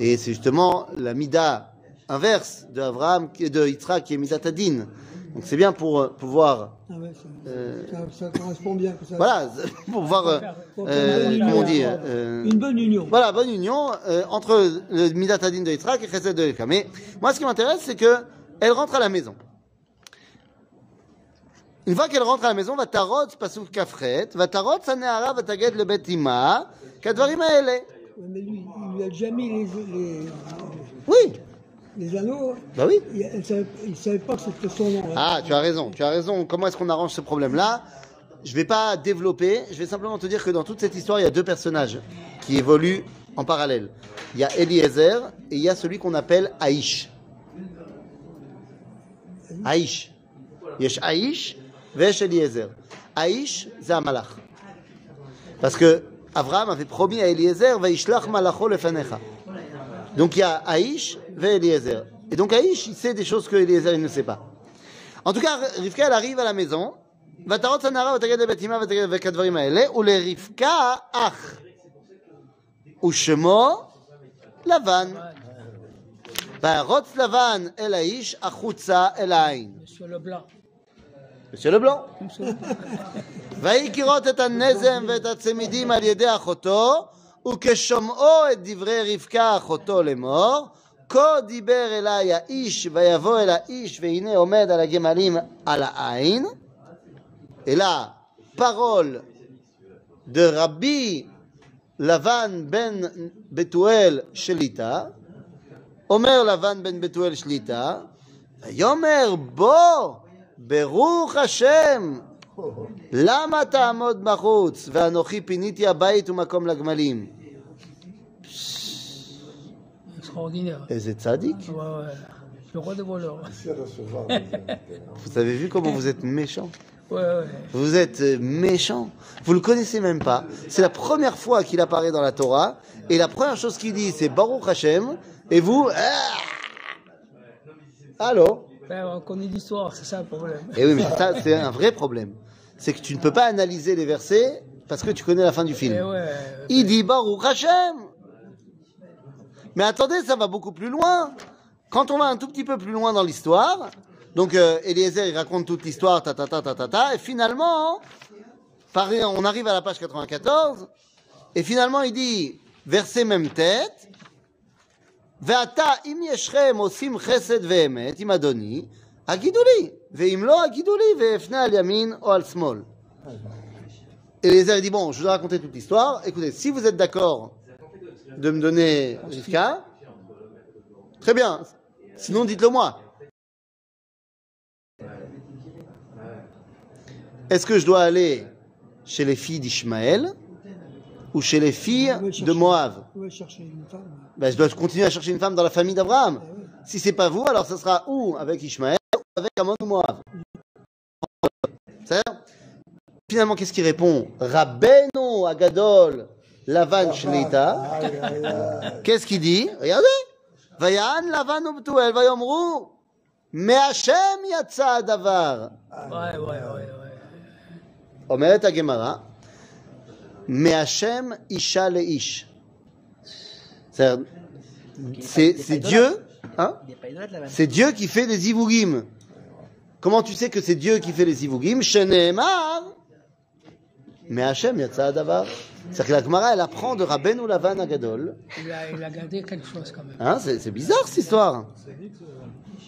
Et c'est justement la Mida inverse de Abraham, de Yitzhak, qui est Midata Din. Donc c'est bien pour euh, pouvoir, Ah ouais, ça, Euh, ça, ça correspond bien. que ça- voilà, *laughs* pour pouvoir, euh, comment on dit, euh, Une bonne union. voilà, bonne union entre le Midata Din de Yitzhak et Chesed de Rivka. Mais moi, ce qui m'intéresse, c'est que elle rentre à la maison. Une fois qu'elle rentre à la maison, va tarot pasuk kafret, va tarot saneara, va taget le betima, kadvarim aele. Mais lui, il lui a déjà mis les, les, Oui, les anneaux. hein. bah oui. Il ne savait, il savait pas que c'était son nom. hein. Ah, tu as raison, tu as raison. Comment est-ce qu'on arrange ce problème-là? Je vais pas développer, je vais simplement te dire que dans toute cette histoire, il y a deux personnages qui évoluent en parallèle. Il y a Eliezer et il y a celui qu'on appelle Aïch. Aïch. Yesh Aïch, Vesh Eliezer. Aïch, c'est un malach. Parce que Abraham avait promis à Eliezer, Vaishlach malacho lefanecha. Donc il y a Aïch et Eliezer. Et donc Aïch, il sait des choses que Eliezer il ne sait pas. En tout cas, Rivka, elle arrive à la maison. ותרוץ הנערה ותגד לבתימה ותגד וכדברים האלה, ולרבקה אח. ושמו לבן. וירוץ לבן אל האיש החוצה אל העין. Monsieur Leblanc. Monsieur Leblanc. Monsieur Leblanc. ויהי כראות את הנזם ואת הצמידים על ידי אחותו, וכשומעו את דברי רבקה אחותו לאמור, כה דיבר אלי האיש, ויבוא אל האיש, והנה עומד על הגמלים על העין. אלא פרול דרבי לבן בן בתואל שליטה, אומר לבן בן בתואל שליטה, ויאמר בוא, ברוך השם, למה תעמוד בחוץ, ואנוכי פיניתי הבית ומקום לגמלים? extraordinaire. Et c'est sadique. Ouais. Le roi des voleurs. *laughs* vous avez vu comment vous êtes méchant. Vous êtes euh, méchant. Vous le connaissez même pas. C'est la première fois qu'il apparaît dans la Torah. Et la première chose qu'il dit, c'est Baruch Hashem. Et vous. Ah Allô On connaît l'histoire, c'est ça le problème. Et oui, mais ça, c'est un vrai problème. C'est que tu ne peux pas analyser les versets parce que tu connais la fin du film. Eh Il dit Baruch Hashem mais attendez, ça va beaucoup plus loin. Quand on va un tout petit peu plus loin dans l'histoire, donc euh, Eliezer il raconte toute l'histoire, ta, ta ta ta ta ta et finalement, on arrive à la page 94, et finalement il dit, verset même tête, Ve'ata im yeshrem osim chesed ve'emet, im adoni, agiduli, ve'im lo agiduli, al yamin al. Eliezer dit, bon, je vous ai raconté toute l'histoire, écoutez, si vous êtes d'accord de me donner Rivka, très bien. Sinon, dites-le moi. Est-ce que je dois aller chez les filles d'Ishmaël ou chez les filles de Moab ben, Je dois continuer à chercher une femme dans la famille d'Abraham. Si c'est pas vous, alors ce sera ou avec Ishmaël ou avec Amon ou Moab. Finalement, qu'est-ce qu'il répond? Rabbeinu Agadol Lavan Shlita. Aïe, aïe, aïe. Qu'est-ce qu'il dit Regardez. Vayan Lavan Ubtuel Vayomru. מהשם יצא הדבר. Ouais, ouais, ouais, ouais. אומרת הגמרא, מהשם אישה לאיש. C'est- C'est c'est Dieu, hein Il n'est pas idolâtre, la vanne. C'est Dieu qui fait des ivougim. Comment tu sais que c'est Dieu qui fait les zivugim Sheneemar mais Hachem, Yatsa Adavar. C'est-à-dire que la Gemara, elle apprend de Rabbeinu Lavan Agadol. Il a, il a gardé quelque chose quand même. Hein, c'est, bizarre cette histoire.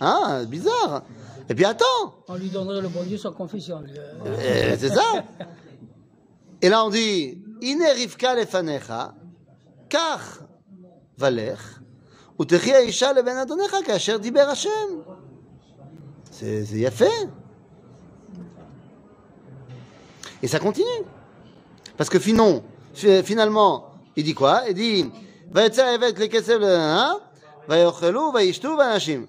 Hein, bizarre. Et puis attends. On lui donnerait le bon Dieu sans confession. Euh, c'est ça. Et là, on dit Ine Rivka lefanecha, car valer, ou kacher diber Hashem. C'est, c'est fait. Et ça continue. Parce que finon, fi- finalement, il dit quoi Il dit, ויצא העבד כלי כסף לבנה, ויאכלו וישתו ואנשים.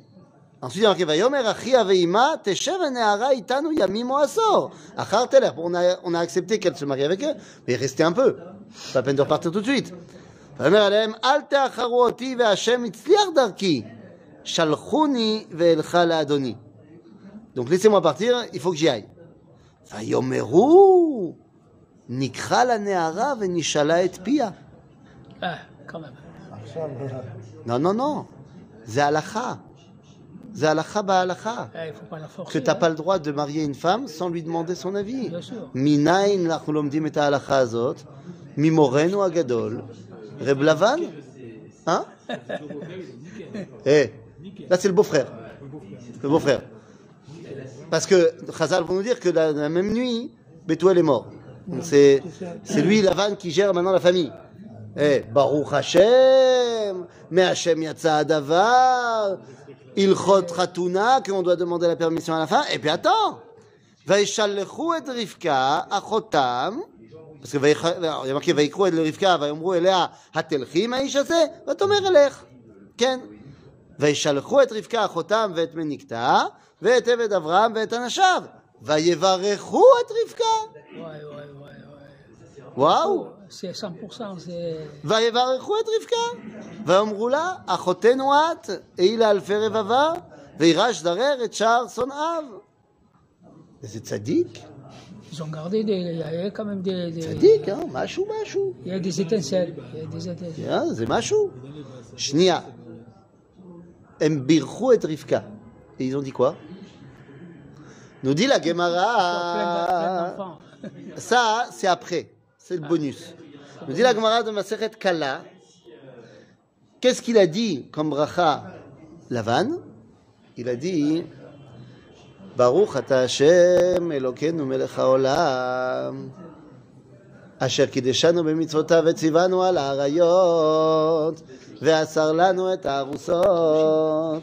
Ensuite, il y a marqué, Vayomer achia veima, teshev ne'ara itanu yamim o asor. Achar teler. Bon, on a, on a accepté qu'elle se marie avec eux, mais restez un peu. Pas la peine de repartir tout de suite. Vayomer alehem, al te'acharu oti ve'Hashem itzliach darki. Shalchuni ve'elcha la'adoni. Donc, laissez-moi partir, il faut que j'y aille. Vayomeru, nikra la ne'ara ve'nishala et pia. ah, quand même. Non, non, non. C'est halacha. C'est halacha ba'halacha. Eh, il ne faut pas la que forcer. tu n'as hein. pas le droit de marier une femme sans lui demander son avis. Bien sûr. מניין אנחנו לומדים את ההלכה הזאת? ממורנו הגדול, רב לבן? Hein *laughs* Eh, là c'est le beau-frère. Le beau-frère. Parce que Chazal vont nous dire que la, la même nuit, Bethuel est mort. Donc c'est, c'est lui, Lavan, qui gère maintenant la famille. Eh, Baruch Hashem, mais Hashem yatsa adavar, Ilchot Khatuna, qu'on doit demander la permission à la fin. Et puis attends, וישלחו את רבקה, אחותם, parce que ויח- alors, il y a marqué ויקחו את רבקה ויאמרו אליה, התלכי עם האיש הזה? ותאמר אלך. כן. וישלחו את רבקה אחותם ואת מניקתה, ואת עבד אברהם ואת אנשיו, ויברכו את רבקה. וואו. C'est 100%, c'est... ויברכו את רבקה. ויאמרו לה, אחותנו את, אי לאלפי רבבה, וירש דרר את שער שונאיו. זה צדיק, Ils ont gardé des... Il y a quand même des... des- צדיק, אה? משהו משהו. Il y a des étincelles. Il y a des étincelles. אה, זה משהו. שנייה. הם בירכו את רבקה. Et ils ont dit quoi nous dit la Plein d'a- plein Gemara. d'enfants. Ça, c'est après. C'est le bonus. Nous dit la Gemara de Maseret Kala. Qu'est-ce qu'il a dit comme bracha Lavan Il a dit Baruch ata Hashem Elokeinu melech haolam אשר קידשנו במצוותיו וציוונו על האריות ואסר לנו את הארוסות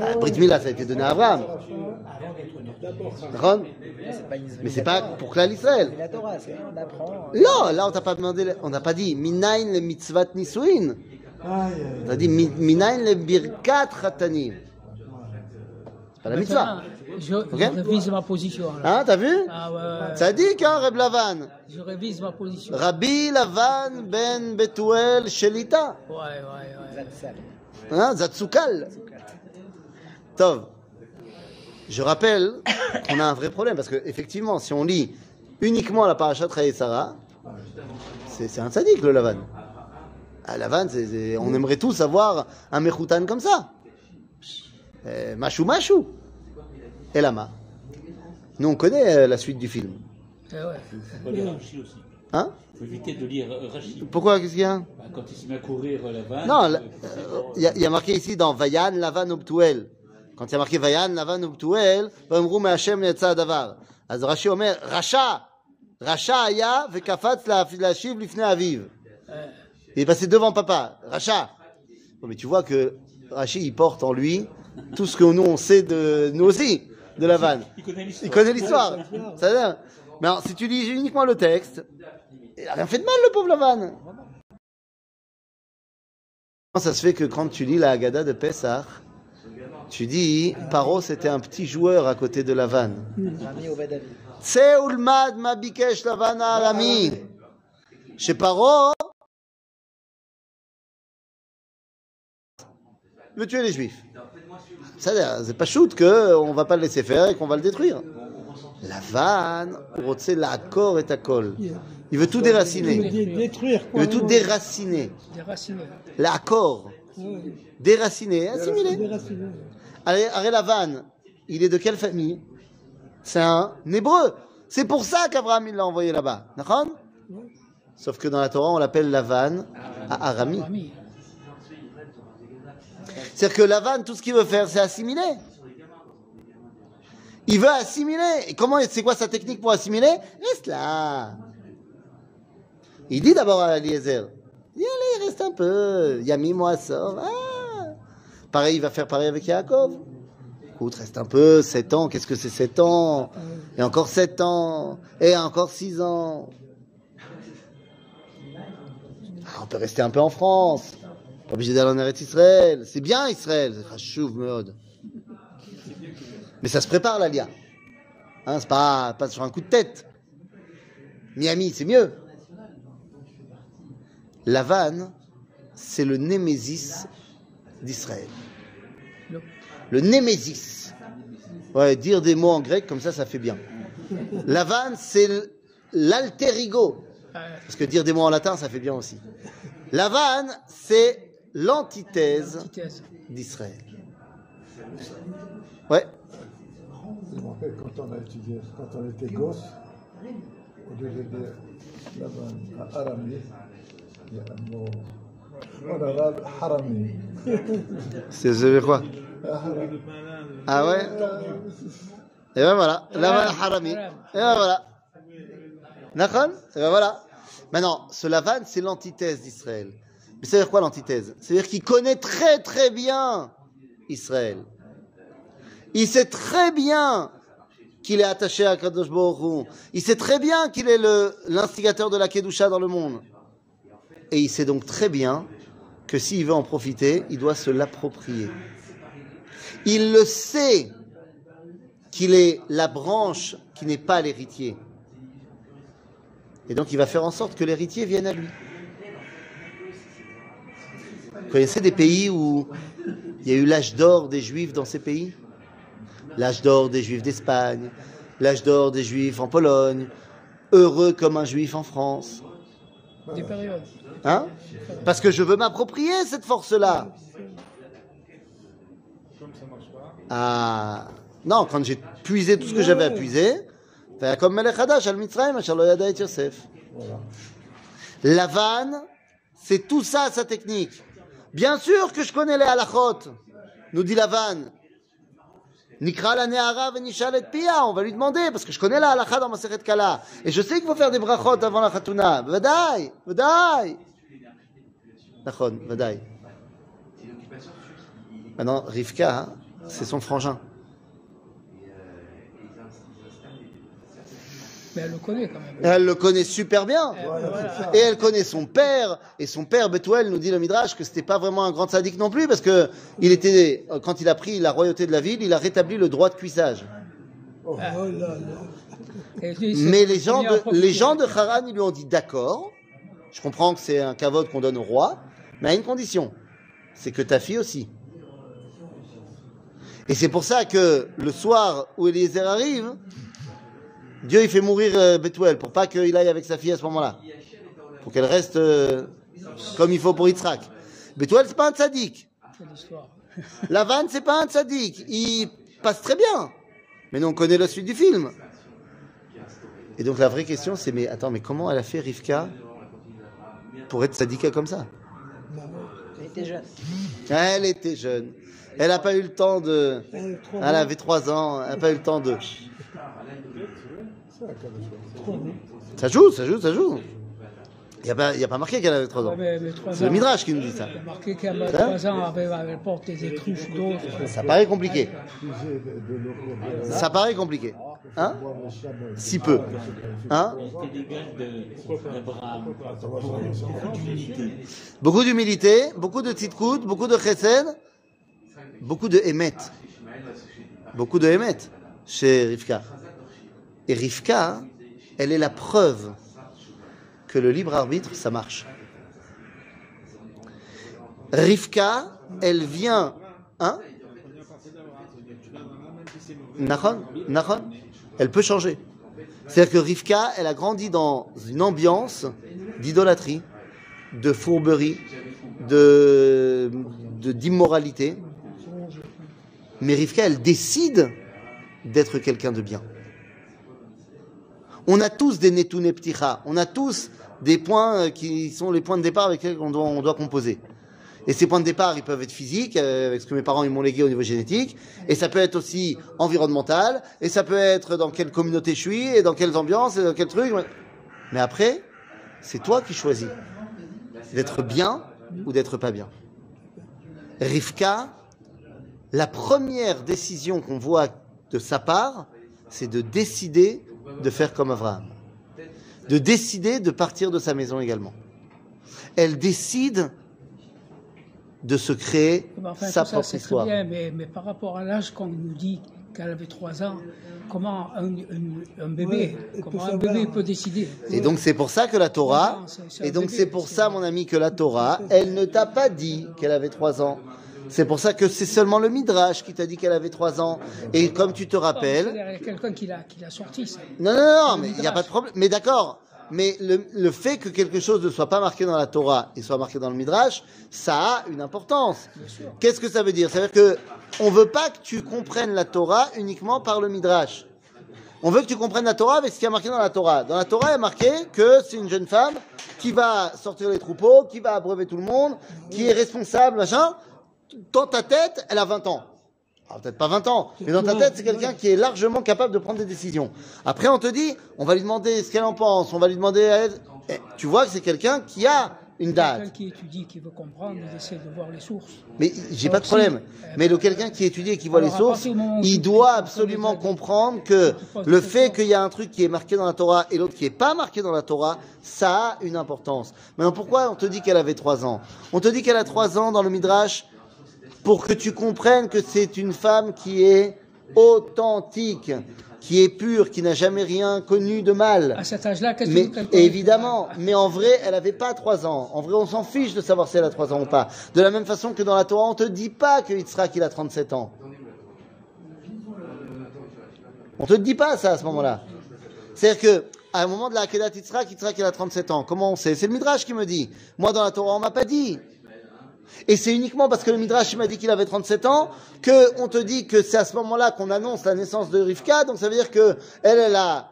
Ah, Brit Mila, ça a été donné à Abraham. Ron Mais c'est la pas pour Klal Israël. C'est la Torah, c'est on apprend. Non, là on t'a pas demandé, on n'a pas dit Minayin le mitzvat nisuin. On a dit Mi- Minayin le birkat chatanim. C'est pas la mitzvah. Je, je révise ma position. Hein, t'as vu? Ah ouais, ouais. Ça dit qu'un Reb Lavan. Je révise ma position. Rabbi Lavan ben Betuel Shelita. Ouais, ouais, ouais. Zatzal. Hein, Zatzukal. Tov. Je rappelle qu'on a un vrai problème parce que effectivement, si on lit uniquement la parachat et Sarah, c'est c'est un sadique le Lavan. Ah, Lavan, on aimerait tous avoir un Mechoutan comme ça. Euh, Machou Machou. Et Lama. Nous, on connaît euh, la suite du film. Eh ouais. Il faut lire Rashi aussi. Hein faut éviter de lire euh, Rashi. Pourquoi Qu'est-ce qu'il y a Bah, Quand il se met à courir la vanne. Non, euh, il y, a- il y a marqué ici dans Vayan Lavan Ubtuel Quand il y a marqué Vayan Lavan Ubtuel, ואמרו מהשם יצא הדבר. אז רש"י אומר, רשע, רשע היה וקפץ לה- להשיב לפני אביו. Il est passé devant papa, rachat. Bon, mais tu vois que Rachi, il porte en lui tout ce que nous, on sait de nous aussi, de la vanne. Il connaît l'histoire. Il connaît l'histoire. Ça veut dire- Mais alors, si tu lis uniquement le texte, il a rien fait de mal, le pauvre Lavan. Comment ça se fait que quand tu lis la Haggadah de Pessah, tu dis, Paro c'était un petit joueur à côté de Lavan. Tseulmad ma bikesh Lavan Arami. Chez Paro, veut tuer les juifs. C'est pas shoot qu'on va pas le laisser faire et qu'on va le détruire. Lavan, Rotse, l'accord est à col. Il veut tout déraciner. Il veut tout déraciner. L'accord. Déraciner, assimiler déraciner. Allez, Arrêt Lavan, il est de quelle famille? C'est un hébreu. C'est pour ça qu'Abraham l'a envoyé là-bas. D'accord? Sauf que dans la Torah, on l'appelle Lavan à Arami. Rami. C'est-à-dire que Lavan, tout ce qu'il veut faire, c'est assimiler. Il veut assimiler. Et comment, c'est quoi sa technique pour assimiler? Reste là. Il dit d'abord à Eliezer, allez, reste un peu. Yami, moi, sort. Ah. Pareil, il va faire pareil avec Yaakov? Écoute, reste un peu, 7 ans, qu'est-ce que c'est 7 ans? Et encore 7 ans, et encore 6 ans. Ah, on peut rester un peu en France. Pas obligé d'aller en Eretz Israël. C'est bien Israël, chouv meod. Mais ça se prépare l'Alia. Hein, c'est pas, pas sur un coup de tête. Miami, c'est mieux. La vanne, c'est le némésis d'Israël. Le- némésis. Ouais, dire des mots en grec, comme ça, ça fait bien. La vanne, c'est l'alter ego. Parce que dire des mots en latin, ça fait bien aussi. La vanne, c'est l'antithèse antithèse. d'Israël. Ouais. Je me rappelle quand on a étudié, quand on était gosse, au lieu de dire à il y a un mot harami. C'est ça veut dire quoi. Ah ouais Et ben voilà. La vanne harami. Et ben voilà. Nachon Et ben voilà. Maintenant, ce Lavan, c'est l'antithèse d'Israël. Mais ça veut dire quoi l'antithèse? C'est-à-dire qu'il connaît très très bien Israël. Il sait très bien qu'il est attaché à Kadosh Baruch Hu. Il sait très bien qu'il est le- l'instigateur de la Kedusha dans le monde. Et il sait donc très bien que s'il veut en profiter, il doit se l'approprier. Il le sait qu'il est la branche qui n'est pas l'héritier. Et donc il va faire en sorte que l'héritier vienne à lui. Vous connaissez des pays où il y a eu l'âge d'or des juifs dans ces pays? L'âge d'or des juifs d'Espagne, l'âge d'or des juifs en Pologne, heureux comme un juif en France. Hein? Parce que je veux m'approprier cette force-là. Ah non, quand j'ai puisé tout ce que j'avais à puiser, comme Melech Hadash al Mitzrayim, yada et Yosef. La vanne, c'est tout ça sa technique. Bien sûr que je connais les halachot, nous dit la vanne. Nikra la venishal et pia, on va lui demander, parce que je connais la halacha dans ma Kala. Et je sais qu'il faut faire des brachot avant la chatuna. Vadaï, vadaï. Nachon, vadaï. Maintenant, Rivka, hein, c'est son frangin. Mais elle le connaît quand même. Elle le connaît super bien. Euh, voilà. Et elle connaît son père. Et son père, Bethuel, nous dit le Midrash que c'était pas vraiment un grand sadique non plus, parce que il était, quand il a pris la royauté de la ville, il a rétabli le droit de cuissage. Oh, oh là là. Mais les gens de, les gens de Haran, ils lui ont dit d'accord. Je comprends que c'est un kavod qu'on donne au roi, mais à une condition. C'est que ta fille aussi. Et c'est pour ça que le soir où Eliezer arrive, Dieu il fait mourir euh, Bethuel pour pas qu'il aille avec sa fille à ce moment-là. Pour qu'elle reste euh, comme il faut pour Yitzhak. Bethuel, c'est pas un tzaddik. L'histoire. *laughs* Lavan, c'est pas un tzaddik. Il passe très bien. Mais nous, on connaît la suite du film. Et donc, la vraie question, c'est mais attends, mais comment elle a fait Rivka pour être tzadika comme ça? Était jeune. Elle était jeune. Elle n'a pas eu le temps de. Elle Elle avait trois ans. Elle n'a pas eu le temps de. Ça joue, ça joue, ça joue. Il n'y a, a pas marqué qu'elle avait trois ans. C'est le. Midrash qui nous dit ça. Il y a marqué qu'elle a Ça trois ans, elle, elle porte des étruches d'eau. Ça paraît compliqué. Ça paraît compliqué. Hein. Si peu. Hein. Beaucoup d'humilité. Beaucoup de tzidkout, beaucoup de chesed. beaucoup de Emet. Beaucoup de Emet chez Rivka. Et Rivka, elle est la preuve que le libre arbitre, ça marche. Rivka, elle vient, hein? Nachon, Nachon, elle peut changer. C'est-à-dire que Rivka, elle a grandi dans une ambiance d'idolâtrie, de fourberie, de d'immoralité. Mais Rivka, elle décide d'être quelqu'un de bien. On a tous des netune pticha, on a tous des points euh, qui sont les points de départ avec lesquels on doit, composer. Et ces points de départ, ils peuvent être physiques, euh, avec ce que mes parents m'ont légué au niveau génétique, et ça peut être aussi environnemental, et ça peut être dans quelle communauté je suis, et dans quelles ambiances, et dans quel truc. Mais après, c'est toi qui choisis d'être bien ou d'être pas bien. Rivka, la première décision qu'on voit de sa part, c'est de décider de faire comme Abraham. De décider de partir de sa maison également. Elle décide de se créer Mais enfin, sa ça, propre très histoire. bien, mais, mais par rapport à l'âge qu'on nous dit qu'elle avait 3 ans, comment un, un- un bébé, Ouais, elle comment peut un bébé savoir. peut décider Et donc c'est pour ça que la Torah, Non, et donc c'est pour ça mon ami que la Torah, elle ne t'a pas dit qu'elle avait trois ans. C'est pour ça que c'est seulement le Midrash qui t'a dit qu'elle avait trois ans. Et comme tu te Il y rappelles, a quelqu'un qui l'a sorti, ça. non, non, non, mais il n'y a pas de problème. Mais d'accord. Mais le, le fait que quelque chose ne soit pas marqué dans la Torah et soit marqué dans le Midrash, ça a une importance. Qu'est-ce que ça veut dire? Ça veut dire que on veut pas que tu comprennes la Torah uniquement par le Midrash. On veut que tu comprennes la Torah avec ce qui est marqué dans la Torah. Dans la Torah, il est marqué que c'est une jeune femme qui va sortir les troupeaux, qui va abreuver tout le monde, qui est responsable, machin. Dans ta tête, elle a 20 ans. Alors, peut-être pas 20 ans, mais dans ta tête, c'est quelqu'un qui est largement capable de prendre des décisions. Après, on te dit, on va lui demander ce qu'elle en pense, on va lui demander à elle. Tu vois que c'est quelqu'un qui a une Quelqu'un date. qui étudie, qui veut comprendre, il essaie de voir les sources. Mais j'ai pas de si- problème. Mais le quelqu'un qui étudie et qui voit Alors, les sources, il doit absolument comprendre que le fait qu'il y a un truc qui est marqué dans la Torah et l'autre qui est pas marqué dans la Torah, ça a une importance. Maintenant, pourquoi on te dit qu'elle avait trois ans? On te dit qu'elle a trois ans dans le Midrash pour que tu comprennes que c'est une femme qui est authentique, qui est pure, qui n'a jamais rien connu de mal. À cet âge-là, qu'est-ce que tu évidemment, mais en vrai, elle avait pas trois ans. En vrai, on s'en fiche de savoir si elle a trois ans ou pas. De la même façon que dans la Torah, on te dit pas que Yitzhak il a 37 ans. On te dit pas ça à ce moment-là. C'est-à-dire que à un moment de la Akedat Yitzhak, Yitzhak il a 37 ans. Comment on sait? C'est le Midrash qui me dit. Moi, dans la Torah, on m'a pas dit. Et c'est uniquement parce que le Midrash m'a dit qu'il avait 37 ans que on te dit que c'est à ce moment-là qu'on annonce la naissance de Rivka. Donc ça veut dire que elle, a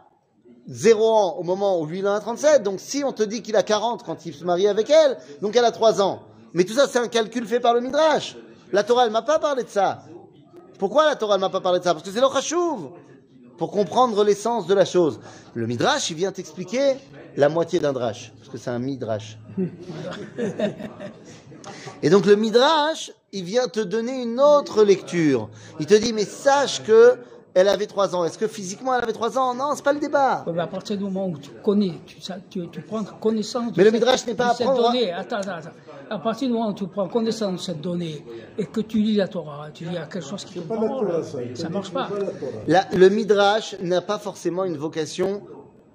0 ans au moment où lui il en a 37. Donc si on te dit qu'il a 40 quand il se marie avec elle, donc elle a 3 ans. Mais tout ça c'est un calcul fait par le Midrash. La Torah elle m'a pas parlé de ça. Pourquoi la Torah elle m'a pas parlé de ça? Parce que c'est le Chashuv. Pour comprendre l'essence de la chose. Le Midrash il vient t'expliquer la moitié d'un drash. Parce que c'est un Midrash. *laughs* Et donc le Midrash, il vient te donner une autre lecture. Il te dit, mais sache que elle avait trois ans. Est-ce que physiquement elle avait trois ans? Non, c'est pas le débat. Mais à partir du moment où tu connais, tu, ça- tu, tu prends connaissance de Mais le cette- Midrash n'est pas à prendre, hein. donnée. Attends, attends, attends. À partir du moment où tu prends connaissance de cette donnée et que tu lis la Torah, tu lis à quelque chose qui te pas la parle, Torah, ça. Ça marche pas. La- le Midrash n'a pas forcément une vocation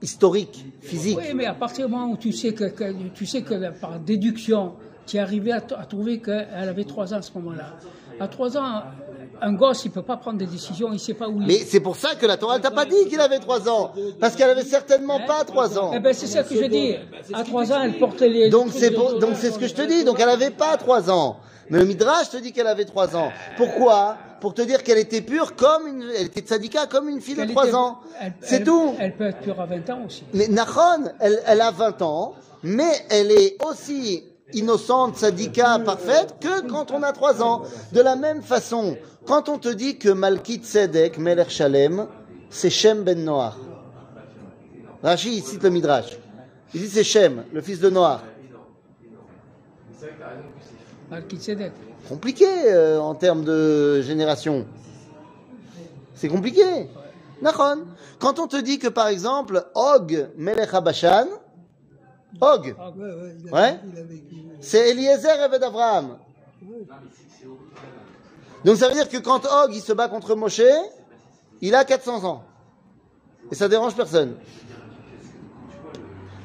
historique, physique. Oui, mais à partir du moment où tu sais que, que- tu sais que par déduction, tu es arrivé à, à trouver qu'elle avait trois ans à ce moment-là. À trois ans, un gosse, il peut pas prendre des décisions, il sait pas où il Mais c'est pour ça que la Torah ne t'a pas dit qu'il avait trois ans. Parce qu'elle avait certainement pas trois ans. Eh ben, c'est ça que je dis. À trois ans, elle portait les. Donc c'est pour- donc c'est ce que je te dis. Donc elle avait pas trois ans. Mais le Midrash te dit qu'elle avait trois ans. Pourquoi? Pour te dire qu'elle était pure comme une, elle était tzadika comme une fille de trois était- ans. elle- C'est tout. Elle peut être pure à 20 ans aussi. Mais Nachon, elle, elle a 20 ans, mais elle est aussi innocente, tzadika, parfaite, que quand on a 3 ans. De la même façon, quand on te dit que Malkit Tzedek, Meler Shalem, c'est Shem ben Noach. Rashi il cite le Midrash. Il dit c'est Shem, le fils de Noach. Compliqué euh, en termes de génération. C'est compliqué. Nachon. Quand on te dit que par exemple, Og Melech Habashan, Og, Ah, Ouais, ouais, il a, Ouais. il a vécu. c'est Eliezer Eved Abraham. Donc ça veut dire que quand Og il se bat contre Moshe, il a 400 ans. Et ça dérange personne.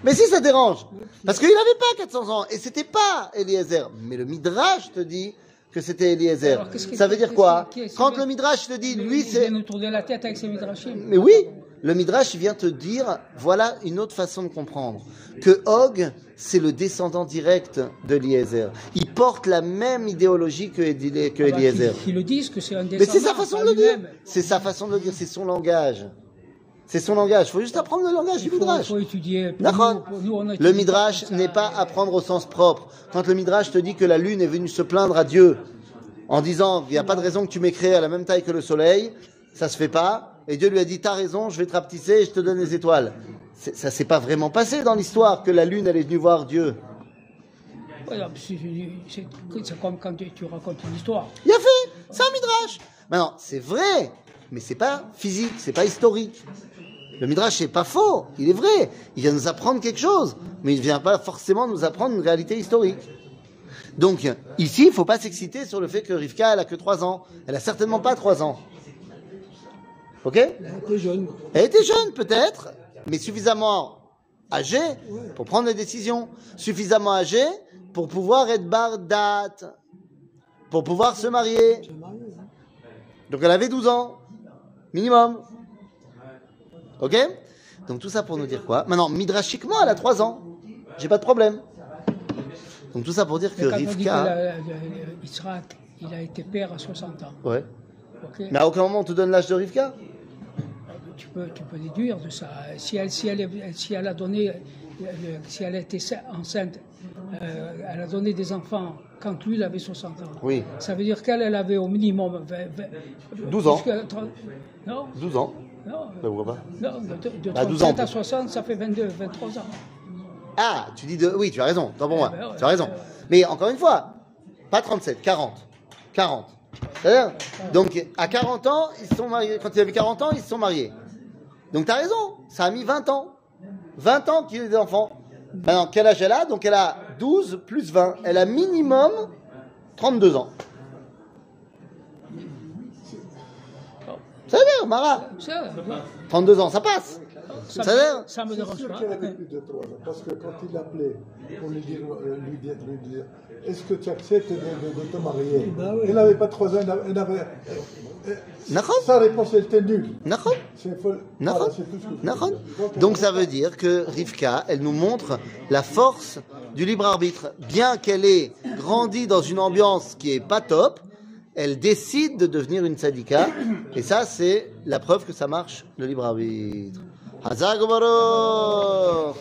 Mais si ça dérange, parce qu'il n'avait pas 400 ans et c'était pas Eliezer. Mais le Midrash te dit que c'était Eliezer. Alors, Ça veut dire quoi Quand le Midrash te dit, Il- lui il c'est vient nous tourner la tête avec ses midrashim. mais oui, le Midrash vient te dire, voilà une autre façon de comprendre. Que Og, c'est le descendant direct de Eliezer. Il porte la même idéologie que, Eli- que Ah bah, Eliezer. qu'ils le disent que c'est un Mais c'est sa façon de le dire. C'est sa façon de le dire, c'est son langage. C'est son langage. Il faut juste apprendre le langage du faut, Midrash. faut étudier. Nous- nous, Le Midrash n'est pas à prendre au sens propre. Quand le Midrash te dit que la lune est venue se plaindre à Dieu en disant il n'y a pas de raison que tu m'aies créé à la même taille que le soleil, ça se fait pas. Et Dieu lui a dit t'as raison, je vais te rapetisser et je te donne les étoiles. Ça s'est pas vraiment passé dans l'histoire que la lune elle est venue voir Dieu. C'est- comme quand tu, tu racontes une histoire. Il a fait, c'est un Midrash. Maintenant, c'est vrai, mais c'est pas physique, c'est pas historique. Le Midrash c'est pas faux, il est vrai. Il vient nous apprendre quelque chose, mais il vient pas forcément nous apprendre une réalité historique. Donc, ici, il faut pas s'exciter sur le fait que Rivka, elle a que 3 ans. Elle a certainement pas 3 ans. Ok Elle était jeune. Elle était jeune, peut-être, mais suffisamment âgée pour prendre des décisions. Suffisamment âgée pour pouvoir être bardat, pour pouvoir se marier. Donc elle avait 12 ans, minimum. Ok Donc tout ça pour nous dire quoi? Maintenant, midrashiquement, elle a 3 ans. J'ai pas de problème. Donc tout ça pour dire que Rivka... le- Yitzhak, il a été père à 60 ans. Ouais. Mais à aucun moment on te donne l'âge de Rivka? Tu, peux, tu peux déduire de ça. Si elle, si elle, si elle a donné, le- si elle sa- enceinte, euh, elle a donné des enfants quand lui il avait 60 ans. Oui. Ça veut dire qu'elle elle avait au minimum 20, 20 12 ans. jusqu'à 30 non, 12 ans. non, pas? non, de, de À 12 ans, 37 à peut-être. 60, ça fait 22, 23 ans. Ah, tu dis de... Oui, tu as raison, tant pour moi. Eh ben ouais, tu as raison. Mais encore une fois, pas 37, 40. 40. C'est-à-dire, donc à 40 ans, ils sont mariés. Quand il avait 40 ans, ils se sont mariés. Donc tu as raison, ça a mis 20 ans. 20 ans qu'il ait des enfants. Maintenant, quel âge elle a? Donc elle a 12 plus 20. Elle a minimum 32 ans. Ça veut dire, Mara? Ça, 32 ans, ça passe. Ça, Ça veut dire me, ça me dérange sûr pas. qu'elle avait plus de 3 ans, parce que quand il l'appelait pour lui dire, euh, lui dire, lui dire est-ce que tu acceptes de, de- de te marier? Oui. Elle n'avait pas 3 ans, elle avait- elle avait. euh, Nahon Sa réponse elle était nulle. Nahon C'est. Donc ça veut dire que Rivka, elle nous montre la force du libre arbitre. Bien qu'elle ait grandi dans une ambiance qui est pas top, elle décide de devenir une sadika. Et ça, c'est la preuve que ça marche, le libre arbitre. Hazak Baruch